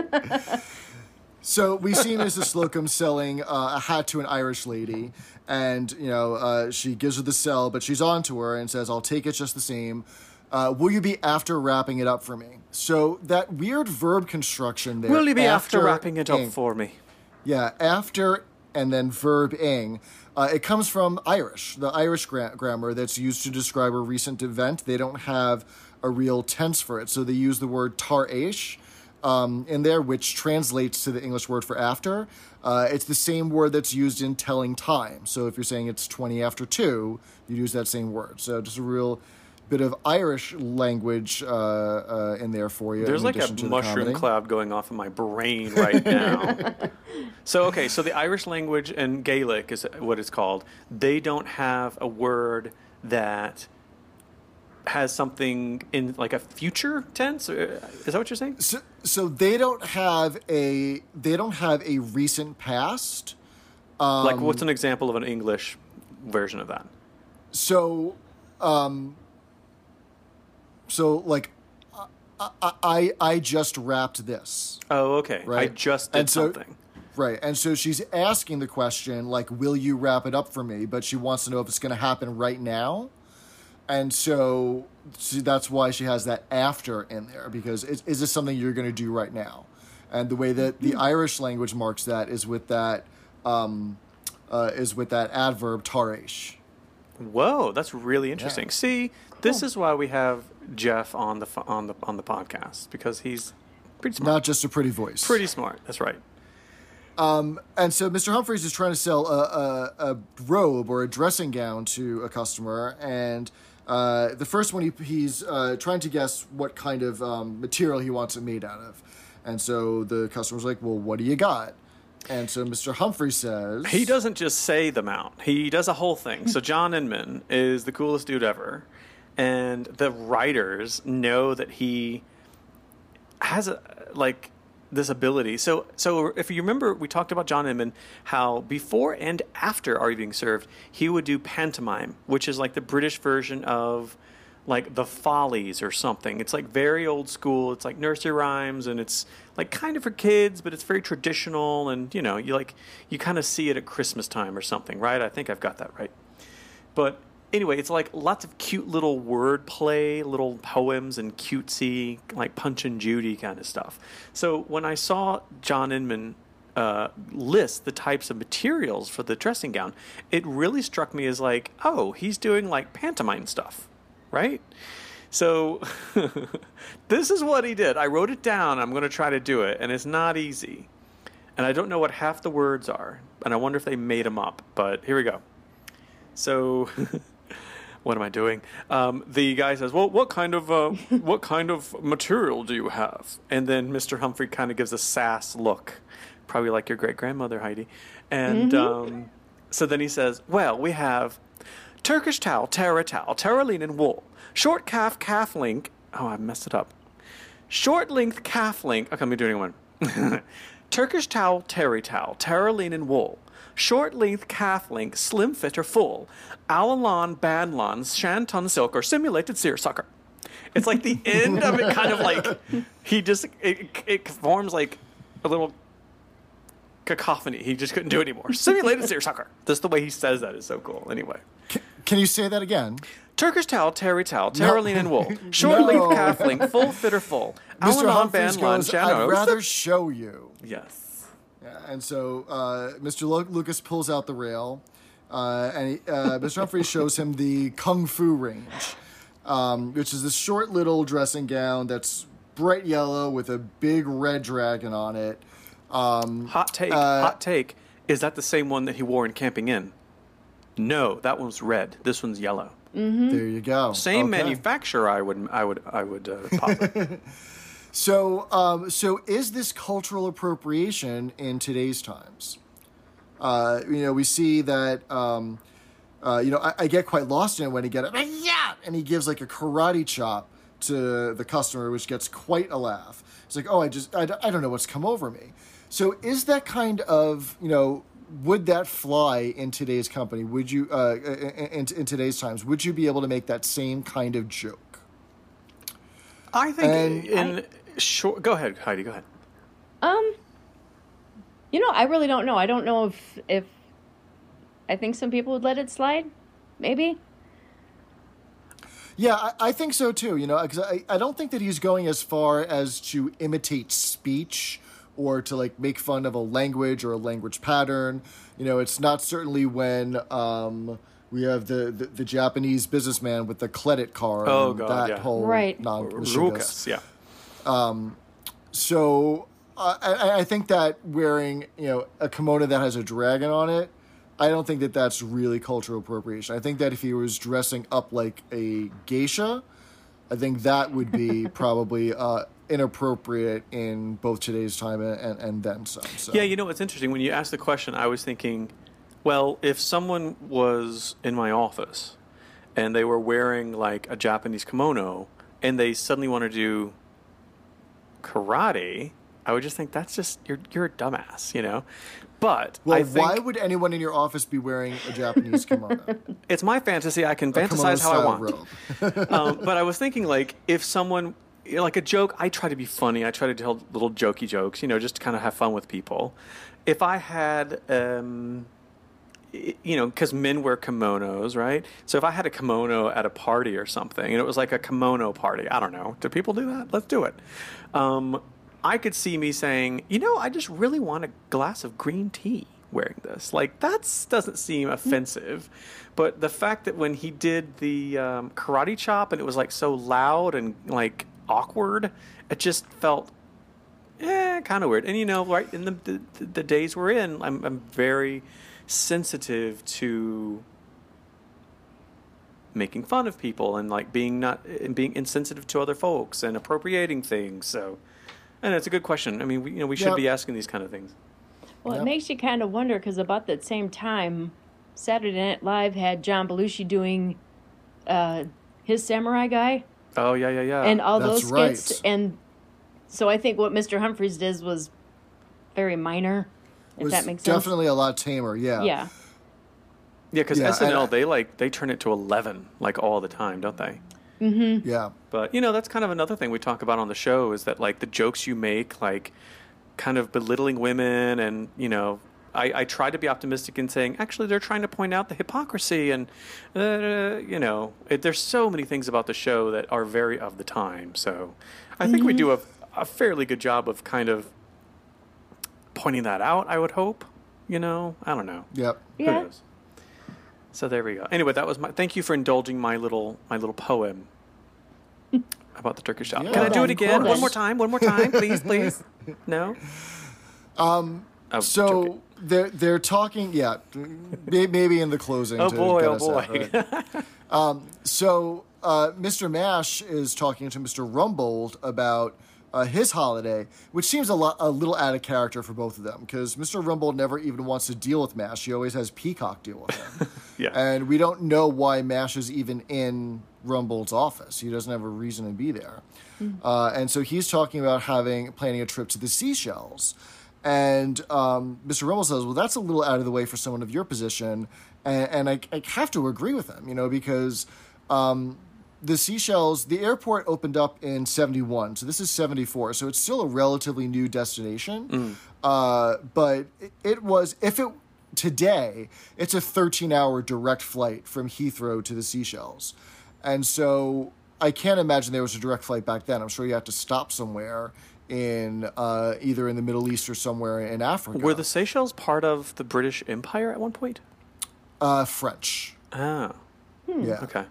So we see Mrs. Slocum selling uh, a hat to an Irish lady, and you know uh, she gives her the sell, but she's on to her and says, "I'll take it just the same." Uh, will you be after wrapping it up for me? So that weird verb construction there. Will you be after, wrapping it up ing. for me? Yeah, after and then verb ing. Uh, it comes from Irish, the Irish gra- grammar that's used to describe a recent event. They don't have a real tense for it, so they use the word tar éis um, in there, which translates to the English word for after. Uh, it's the same word that's used in telling time. So if you're saying it's 20 after 2, you use that same word. So just a real bit of Irish language uh, uh, in there for you. There's like a addition to the mushroom comedy. cloud going off in my brain right now. so, okay, so the Irish language and Gaelic is what it's called. They don't have a word that has something in like a future tense. Uh, Is that what you're saying? So, so they don't have a they don't have a recent past. like, what's an example of an English version of that? So, um, so like, I I, I just wrapped this. Oh, okay. Right? I just did And so- something. Right, and so she's asking the question like, "Will you wrap it up for me?" But she wants to know if it's going to happen right now, and so see, that's why she has that after in there because is, is this something you're going to do right now? And the way that the Irish language marks that is with that um, uh, is with that adverb tarish. Whoa, that's really interesting. Yeah. See, this is why we have Jeff on the on the on the podcast because he's pretty smart. Not just a pretty voice. Pretty smart. That's right. And so Mr. Humphries is trying to sell a, a, a robe or a dressing gown to a customer, and uh, the first one he, he's uh, trying to guess what kind of um, material he wants it made out of. And so the customer's like, "Well, what do you got?" And so Mr. Humphrey says, He doesn't just say the out. He does a whole thing. So John Inman is the coolest dude ever, and the writers know that he has a like this ability. So so if you remember, we talked about John Inman how before and after Are You Being Served, he would do pantomime, which is like the British version of like the Follies or something. It's like very old school. It's like nursery rhymes and it's like kind of for kids, but it's very traditional and you know, you like you kind of see it at Christmas time or something, right? I think I've got that right. But anyway, it's like lots of cute little word play, little poems and cutesy, like Punch and Judy kind of stuff. So when I saw John Inman uh, lists the types of materials for the dressing gown, it really struck me as like, oh, he's doing like pantomime stuff, right? So this is what he did. I wrote it down. I'm going to try to do it, and it's not easy. And I don't know what half the words are, and I wonder if they made them up. But here we go. So, what am I doing? Um, the guy says, "Well, what kind of uh, what kind of material do you have?" And then Mr. Humphrey kind of gives a sass look, probably like your great grandmother Heidi. And um, so then he says, "Well, we have Turkish towel, terra towel, Terylene and wool, short calf, calf link. Oh, I messed it up. Short length calf link. Okay, let me do it again. Turkish towel, terry towel, Terylene and wool. Short length calf link, slim fit or full. Alalon, bandlon, shanton silk, or simulated seersucker. It's like the end of it kind of like he just it, it forms like a little cacophony. He just couldn't do it anymore. Simulated seersucker. Just the way he says that is so cool. Anyway. Can you say that again? Turkish towel, terry towel, Terylene and wool. Short No. length calf link, full fitter full. Mr. Humphries goes, I'd rather show you. Yes. Yeah, and so uh, Mr. Lu- Lucas pulls out the rail, uh, and he, uh, Mr. Humphrey shows him the Kung Fu range, um, which is this short little dressing gown that's bright yellow with a big red dragon on it. Um, Hot take. Uh, hot take. Is that the same one that he wore in Camping In? No, that one's red. This one's yellow. There you go. Same Okay. manufacturer. I would. I would. I would uh. So, um, so is this cultural appropriation in today's times? Uh, you know, we see that. Um, uh, you know, I, I get quite lost in it when he get it, yeah, and he gives like a karate chop to the customer, which gets quite a laugh. It's like, oh, I just, I, don't- I don't know what's come over me. So, is that kind of, you know, would that fly in today's company? Would you, uh, in, in today's times, would you be able to make that same kind of joke? I think And- in short. Go ahead, Heidi. Go ahead. Um, you know, I really don't know. I don't know if if I think some people would let it slide. Maybe. Yeah, I, I think so too. You know, because I, I don't think that he's going as far as to imitate speech or to like make fun of a language or a language pattern. You know, it's not certainly when um, we have the, the, the Japanese businessman with the credit card. Oh, and God, that yeah. whole Right. non Rukas. Yeah. So uh, I, I think that wearing you know a kimono that has a dragon on it, I don't think that that's really cultural appropriation. I think that if he was dressing up like a geisha, I think that would be probably uh, inappropriate in both today's time and, and, and then some. So. Yeah, you know what's interesting? When you asked the question, I was thinking, well, if someone was in my office and they were wearing like a Japanese kimono and they suddenly want to do karate, I would just think that's just you're you're a dumbass, you know. But Well, I think why would anyone in your office be wearing a Japanese kimono? it's my fantasy. I can A fantasize how I want. um, but I was thinking, like, if someone, you know, like a joke, I try to be funny. I try to tell little jokey jokes, you know, just to kind of have fun with people. If I had, um, you know, because men wear kimonos, right? So if I had a kimono at a party or something, and it was like a kimono party, I don't know. Do people do that? Let's do it. Um, I could see me saying, you know, I just really want a glass of green tea wearing this. Like that doesn't seem offensive, but the fact that when he did the um, karate chop and it was like so loud and like awkward, it just felt eh, kind of weird. And you know, right in the the, the days we're in, I'm I'm very sensitive to making fun of people and like being not and being insensitive to other folks and appropriating things. So, and it's a good question. I mean, we, you know, we should Yep. be asking these kind of things. Well, Yep. it makes you kind of wonder because about that same time, Saturday Night Live had John Belushi doing uh, his Samurai Guy Oh yeah, yeah, yeah. and all That's those right. skits, and so I think what Mr. Humphries did was very minor. If was that makes sense. definitely a lot tamer. Yeah. Yeah. yeah, because Yeah, SNL and- they like they turn it to eleven like all the time, don't they? Yeah. But you know, that's kind of another thing we talk about on the show is that like the jokes you make, like kind of belittling women, and you know, I, I try to be optimistic in saying actually they're trying to point out the hypocrisy, and uh, you know, it, there's so many things about the show that are very of the time. So I think we do a, a fairly good job of kind of pointing that out. I would hope. You know, I don't know. Yep. Who Yeah. knows? So there we go. Anyway, that was my. Thank you for indulging my little my little poem about the Turkish shop. Yeah, Can I do it again? One more time. One more time, please, please. No. Um. So they're they're talking. Yeah, maybe in the closing. Oh boy! Oh us out, boy! right? So uh, Mr. Mash is talking to Mr. Rumbold about uh, his holiday, which seems a lot a little out of character for both of them because Mr. Rumbold never even wants to deal with Mash. He always has Peacock deal with him. Yeah. And we don't know why Mash is even in Rumbold's office. He doesn't have a reason to be there. Uh, and so he's talking about having planning a trip to the Seychelles. And um, Mr. Rumbold says, "Well, that's a little out of the way for someone of your position." And, and I, I have to agree with him, you know, because um, the Seychelles, the airport opened up in 71, so this is 74, so it's still a relatively new destination. Uh, but it, it was, if it, today, it's a 13 hour direct flight from Heathrow to the Seychelles. And so I can't imagine there was a direct flight back then. I'm sure you had to stop somewhere in uh, either in the Middle East or somewhere in Africa. Were the Seychelles part of the British Empire at one point? uh, French? Oh, Yeah. okay.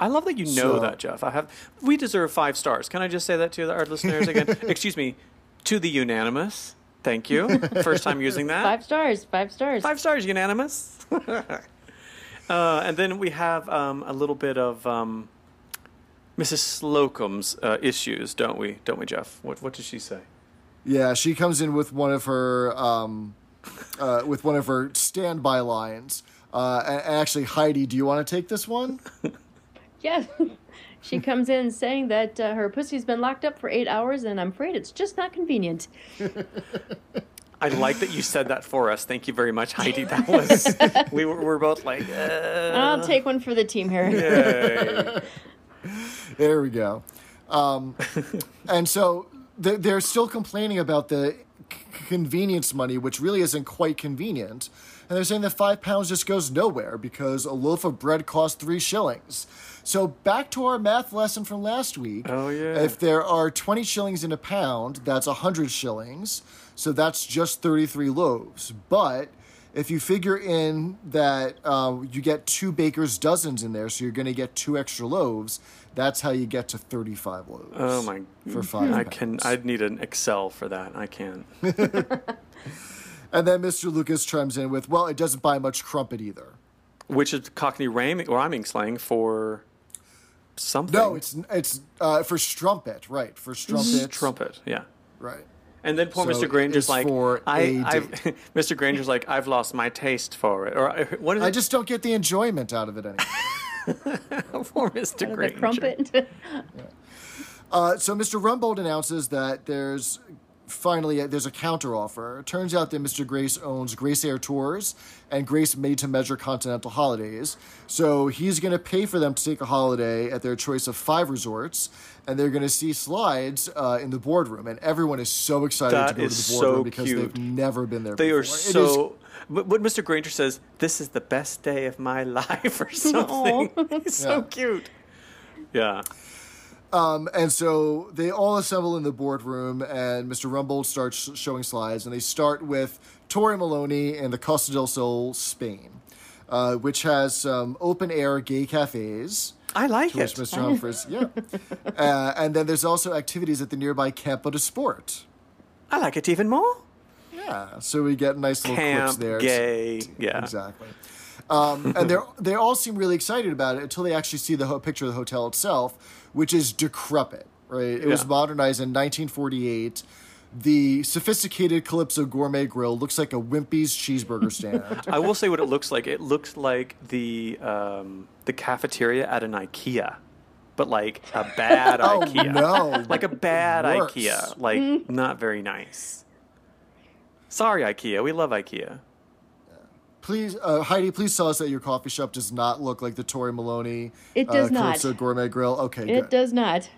I love that you know So- that, Jeff. I have. We deserve five stars. Can I just say that to the our listeners again? Excuse me. To the unanimous. Thank you. First time using that. Five stars. Five stars. Five stars, unanimous. uh, and then we have um, a little bit of um, Mrs. Slocum's uh, issues, don't we? Don't we, Jeff? What What did she say? Yeah, she comes in with one of her um, uh, with one of her standby lines. Uh, and and actually, Heidi, do you want to take this one? Yeah. she comes in saying that uh, her pussy's been locked up for eight hours, and I'm afraid it's just not convenient. I like that you said that for us. Thank you very much, Heidi. That was we were, we're both like, uh, I'll take one for the team here. There we go. Um, and so they're, they're still complaining about the c- convenience money, which really isn't quite convenient. And they're saying that five pounds just goes nowhere because a loaf of bread costs three shillings. So back to our math lesson from last week. Oh, yeah. If there are 20 shillings in a pound, that's 100 shillings. So that's just 33 loaves. But if you figure in that um, you get two baker's dozens in there, so you're going to get two extra loaves, that's how you get to 35 loaves. Oh my! For five I can. I'd need an Excel for that. I can't. And then Mr. Lucas chimes in with, well, it doesn't buy much crumpet either. Which is Cockney rhyming or rhyming slang for something. No, it's it's uh, for strumpet, right? For strumpet. trumpet. Yeah. Right. And then poor So Mr. Granger's like, for I, a I've. Mr. Granger's like, I've lost my taste for it. Or uh, what is I it? just don't get the enjoyment out of it anymore. poor Mr. Out of the Granger. crumpet. Uh, so Mr. Rumbold announces that there's finally there's a counter offer. It turns out that Mr. Grace owns Grace Air Tours and Grace Made to Measure Continental Holidays. So he's going to pay for them to take a holiday at their choice of five resorts, and they're going to see slides uh, in the boardroom. And everyone is so excited That to go to the boardroom so because cute. they've never been there. They before. are so. But what Mr. Granger says, this is the best day of my life, or something. He's so Yeah. cute. Yeah. And so they all assemble in the boardroom, and Mr. Rumbold starts showing slides, and they start with Torremolinos and the Costa del Sol, Spain, uh, which has some open air gay cafes. I like it. Mr. Humphries, yeah. Uh, and then there's also activities at the nearby Campo de Sport. I like it even more. Yeah, so we get nice little clips Camp, there. gay. Yeah. Exactly. Um, and they they all seem really excited about it until they actually see the ho- picture of the hotel itself, which is decrepit. Right, it was modernized in 1948. The sophisticated Calypso Gourmet Grill looks like a Wimpy's cheeseburger stand. I will say what it looks like. It looks like the um, the cafeteria at an IKEA, but like a bad oh IKEA. no! Like a bad Worse. IKEA. Like not very nice. Sorry, IKEA. We love IKEA. Please, uh, Heidi, please tell us that your coffee shop does not look like the Torremolinos. It uh, does not. Calypso Gourmet Grill. Okay, it good. does not.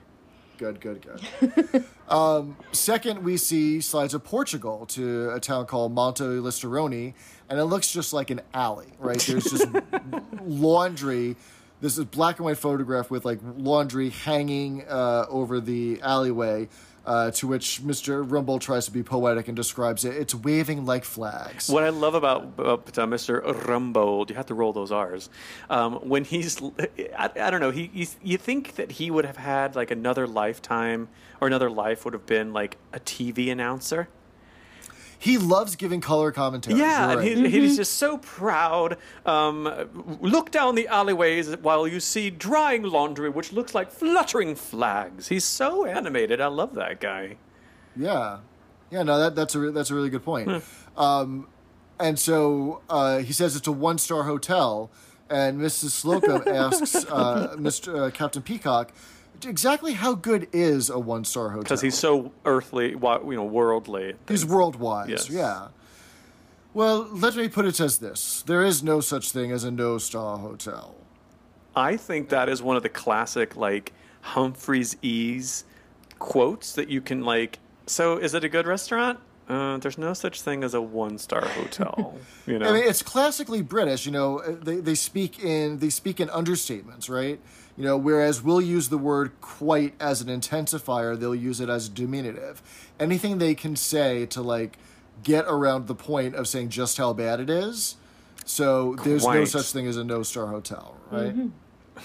Good, good, good. um, second, we see slides of Portugal to a town called Monte Listeroni, and it looks just like an alley, right? There's just laundry. This is black and white photograph with like laundry hanging uh, over the alleyway. Uh, to which Mr. Rumbold tries to be poetic and describes it. It's waving like flags. What I love about, uh, Mr. Rumbold, you have to roll those R's. Um, when he's, I, I don't know, he you, you think that he would have had like another lifetime or another life would have been like a TV announcer. He loves giving color commentary. Yeah, You're and right. he, he's just so proud. Um, look down the alleyways while you see drying laundry, which looks like fluttering flags. He's so animated. I love that guy. Yeah, yeah. No, that that's a re- that's a really good point. Um, and so uh, he says it's a one star hotel, and Mrs. Slocum asks uh, Mr. Uh, Captain Peacock, exactly how good is a one star hotel? Because he's so earthly, you know, worldly. He's worldwide. Yes. Yeah. Well, let me put it as this: there is no such thing as a no star hotel. I think that is one of the classic like Humphreys Ease quotes that you can like. So, is it a good restaurant? Uh, there's no such thing as a one star hotel. You know, I mean, it's classically British. You know, uh, they, they speak in they speak in understatements, right? You know, whereas we'll use the word quite as an intensifier, they'll use it as a diminutive. Anything they can say to like get around the point of saying just how bad it is. So there's no such thing as a no star hotel, right?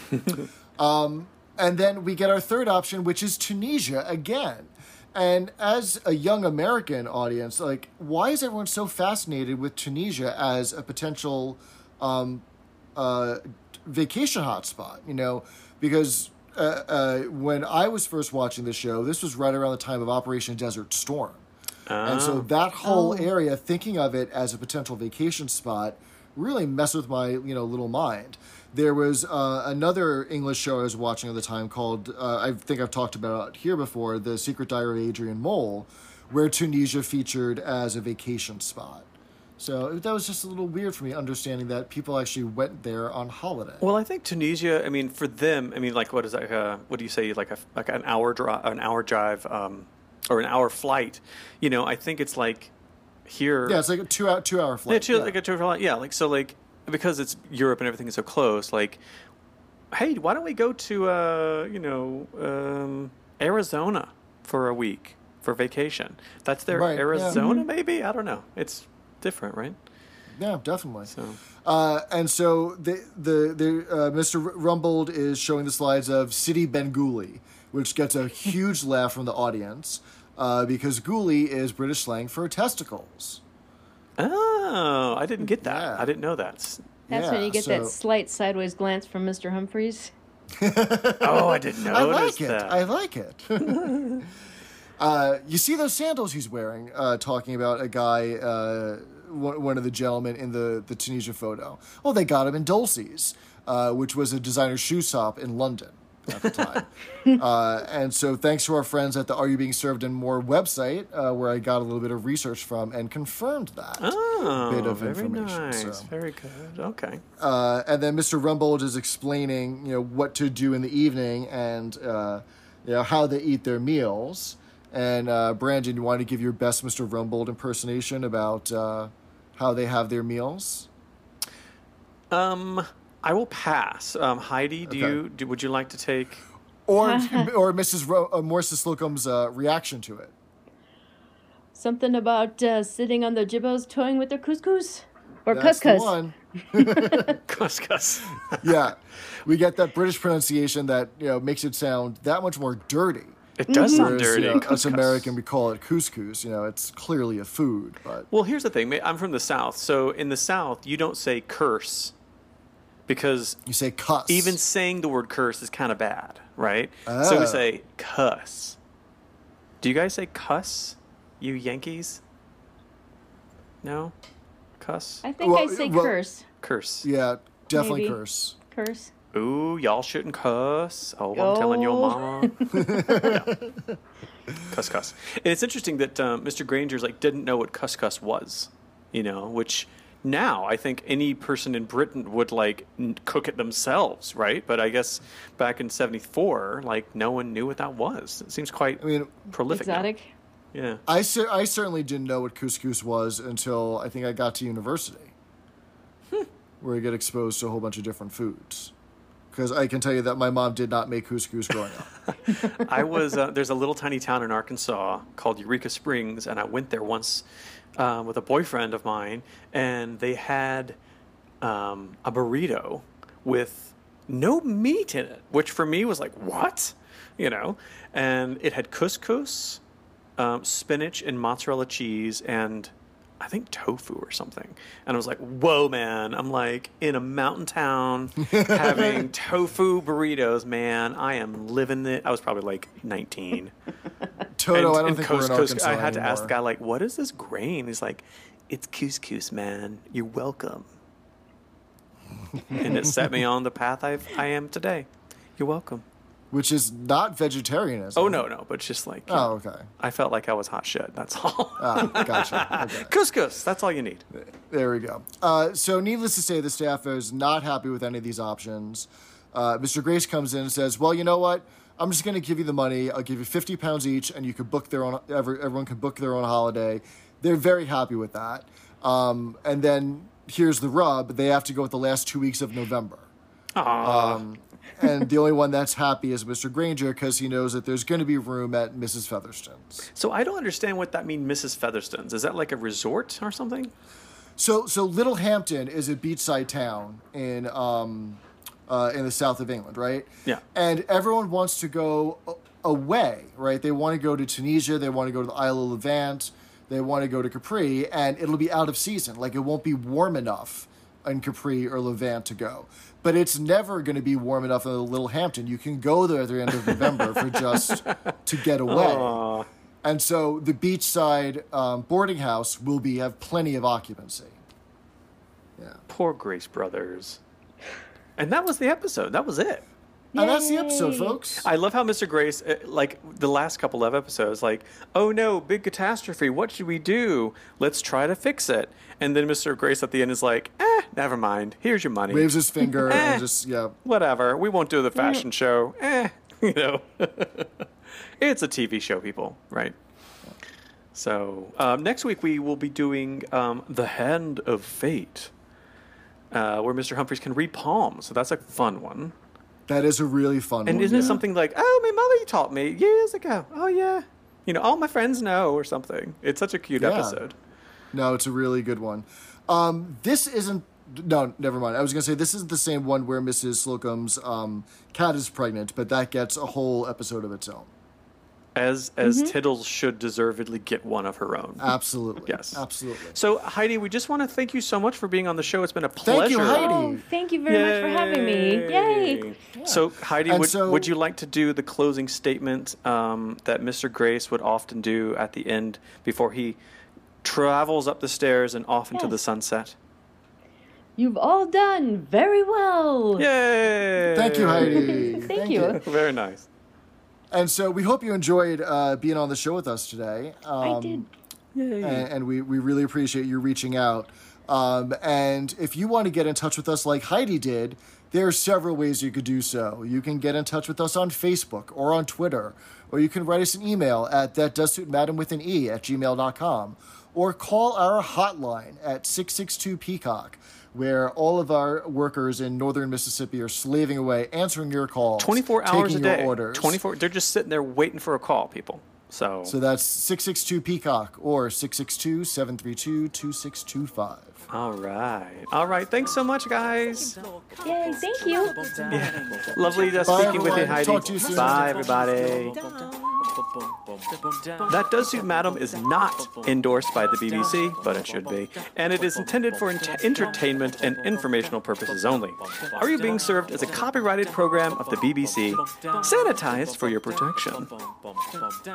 um, and then we get our third option, which is Tunisia again. And as a young American audience, like, why is everyone so fascinated with Tunisia as a potential um, uh, vacation hotspot? You know, because uh, uh, when I was first watching the show, this was right around the time of Operation Desert Storm. And so that whole area, thinking of it as a potential vacation spot, really messed with my you know little mind. There was uh, another English show I was watching at the time called uh, I think I've talked about it here before, The Secret Diary of Adrian Mole, where Tunisia featured as a vacation spot. So that was just a little weird for me, understanding that people actually went there on holiday. Well, I think Tunisia. I mean, for them, I mean, like, what is that? Uh, what do you say? Like a like an hour drive, an hour drive, um, or an hour flight. You know, I think it's like here. yeah, it's like a two hour two hour flight. Yeah, two, like a two hour flight. Yeah, like so, like because it's Europe and everything is so close. Like, hey, why don't we go to uh, you know, um, Arizona for a week for vacation? That's their Right, yeah. Arizona, maybe. I don't know. It's different, right? Yeah, definitely. So Uh, and so the the, the uh, Mr. Rumbold is showing the slides of City Benguli, which gets a huge laugh from the audience uh, because guli is British slang for testicles. Oh, I didn't get that. Yeah. I didn't know that. That's Yeah, when you get so- that slight sideways glance from Mr. Humphries. Oh, I didn't know. I like it. that. I like it. uh, you see those sandals he's wearing? Uh, talking about a guy, uh, one, of the gentlemen in the the Tunisia photo. Well, they got him in Dolcis, uh, which was a designer shoe shop in London at the time. uh, and so, thanks to our friends at the Are You Being Served and More website, uh, where I got a little bit of research from and confirmed that Oh, bit of very information. nice. So. Very good. Okay. Uh, and then Mr. Rumbold is explaining, you know, what to do in the evening and, uh, you know, how they eat their meals. And uh, Brandon, you want to give your best Mr. Rumbold impersonation about uh, how they have their meals? Um, I will pass. Um, Heidi, do Okay. you do, would you like to take? Or, or Mrs. Ro- uh, Morris Slocum's uh, reaction to it. Something about uh, sitting on the jibbos toying with their couscous? Or That's the couscous. one. Couscous. Yeah, we get that British pronunciation that you know makes it sound that much more dirty. It does sound dirty. you know, us American, we call it couscous. You know, it's clearly a food, but Well, here's the thing. I'm from the South, so in the South, you don't say curse because you say cuss. even saying the word curse is kind of bad, right? So we Oh. say cuss. Do you guys say cuss, you Yankees? No, cuss, I think Well, I say well- curse. curse. yeah, definitely Maybe. curse. Curse. Ooh, y'all shouldn't cuss. Oh, I'm telling your mama. Yeah. Cuss, cuss. And it's interesting that um, Mr. Granger's like didn't know what cuss, cuss was, you know, which now I think any person in Britain would like n- cook it themselves, right? But I guess back in '74, like no one knew what that was. It seems quite I mean, prolific. now. Exotic. Yeah. I, cer- I certainly didn't know what couscous was until I think I got to university, Hmm. where I get exposed to a whole bunch of different foods. Because I can tell you that my mom did not make couscous growing up. I was uh, there's a little tiny town in Arkansas called Eureka Springs, and I went there once uh, with a boyfriend of mine, and they had um, a burrito with no meat in it, which for me was like what, you know, and it had couscous, um, spinach, and mozzarella cheese, and I think tofu or something. And I was like, whoa, man. I'm like in a mountain town having tofu burritos, man. I am living it. I was probably like 19. Toto, I don't and think we're in Arkansas I had to ask the guy, like, what is this grain? He's like, it's couscous, man. You're welcome. and it set me on the path I've, I am today. You're welcome. Which is not vegetarianism. Oh, no, no. But just like, Oh, okay. I felt like I was hot shit. That's all. Ah, gotcha. Okay. couscous. That's all you need. There we go. Uh, so, needless to say, the staff is not happy with any of these options. Uh, Mr. Grace comes in and says, "Well, you know what? I'm just going to give you the money. I'll give you 50 pounds each, and you can book their own. Every, everyone can book their own holiday." They're very happy with that. Um, and then here's the rub: they have to go with the last two weeks of November. Um, and the only one that's happy is Mr. Granger because he knows that there's going to be room at Mrs. Featherstone's. So I don't understand what that means, Mrs. Featherstone's. Is that like a resort or something? So, so Littlehampton is a beachside town in um, uh, in the south of England, right? Yeah. And everyone wants to go away, right? They want to go to Tunisia. They want to go to the Isle of Levant. They want to go to Capri, and it'll be out of season. Like it won't be warm enough in Capri or Levant to go. But it's never going to be warm enough in Littlehampton. You can go there at the end of November for just to get away. And so the beachside um, boarding house will be have plenty of occupancy. Yeah. Poor Grace Brothers. And that was the episode. That was it. And that's the episode, folks. I love how Mr. Grace, uh, like the last couple of episodes, like, oh no, big catastrophe. What should we do? Let's try to fix it. And then Mr. Grace at the end is like, eh, never mind. Here's your money. Waves his finger Eh. and just yeah. Whatever. We won't do the fashion show. Eh, you know. it's a TV show, people, right? So um, next week we will be doing um, the Hand of Fate, uh, where Mr. Humphries can read palms. So that's a fun one. That is a really fun one. And one. isn't it something like, oh, my mother taught me years ago. Oh yeah, you know, all my friends know or something. It's such a cute Yeah. episode. No, it's a really good one. Um, this isn't. No, never mind. I was gonna say this is the same one where Mrs. Slocum's um, cat is pregnant, but that gets a whole episode of its own. As as Tiddles should deservedly get one of her own. Absolutely. Yes. Absolutely. So Heidi, we just want to thank you so much for being on the show. It's been a pleasure. Thank you, Heidi. Oh, thank you very much for having me. Yay! So, Heidi, would, so- would you like to do the closing statement um, that Mr. Grace would often do at the end before he travels up the stairs and off into the sunset? You've all done very well. Yay! Thank you, Heidi. Thank, you. Very nice. And so we hope you enjoyed uh, being on the show with us today. Um, I did. and, and we, we really appreciate you reaching out. Um, and if you want to get in touch with us like Heidi did, there are several ways you could do so. You can get in touch with us on Facebook or on Twitter, or you can write us an email at that does suit madam with an e at gmail.com, or call our hotline at 662 Peacock, where all of our workers in northern Mississippi are slaving away answering your calls, 24 hours a day. orders. 24. They're just sitting there waiting for a call, people. So, So that's 662 Peacock or 662 732 2625. All right. All right. Thanks so much, guys. Yay, thank you. Yeah. Lovely uh, Bye, speaking with you, everyone. Heidi. Talk to you soon. Bye, everybody. That Does Suit Madam is not endorsed by the BBC, but it should be, and it is intended for ent- entertainment and informational purposes only. Are you being served as a copyrighted program of the BBC, sanitized for your protection? protection.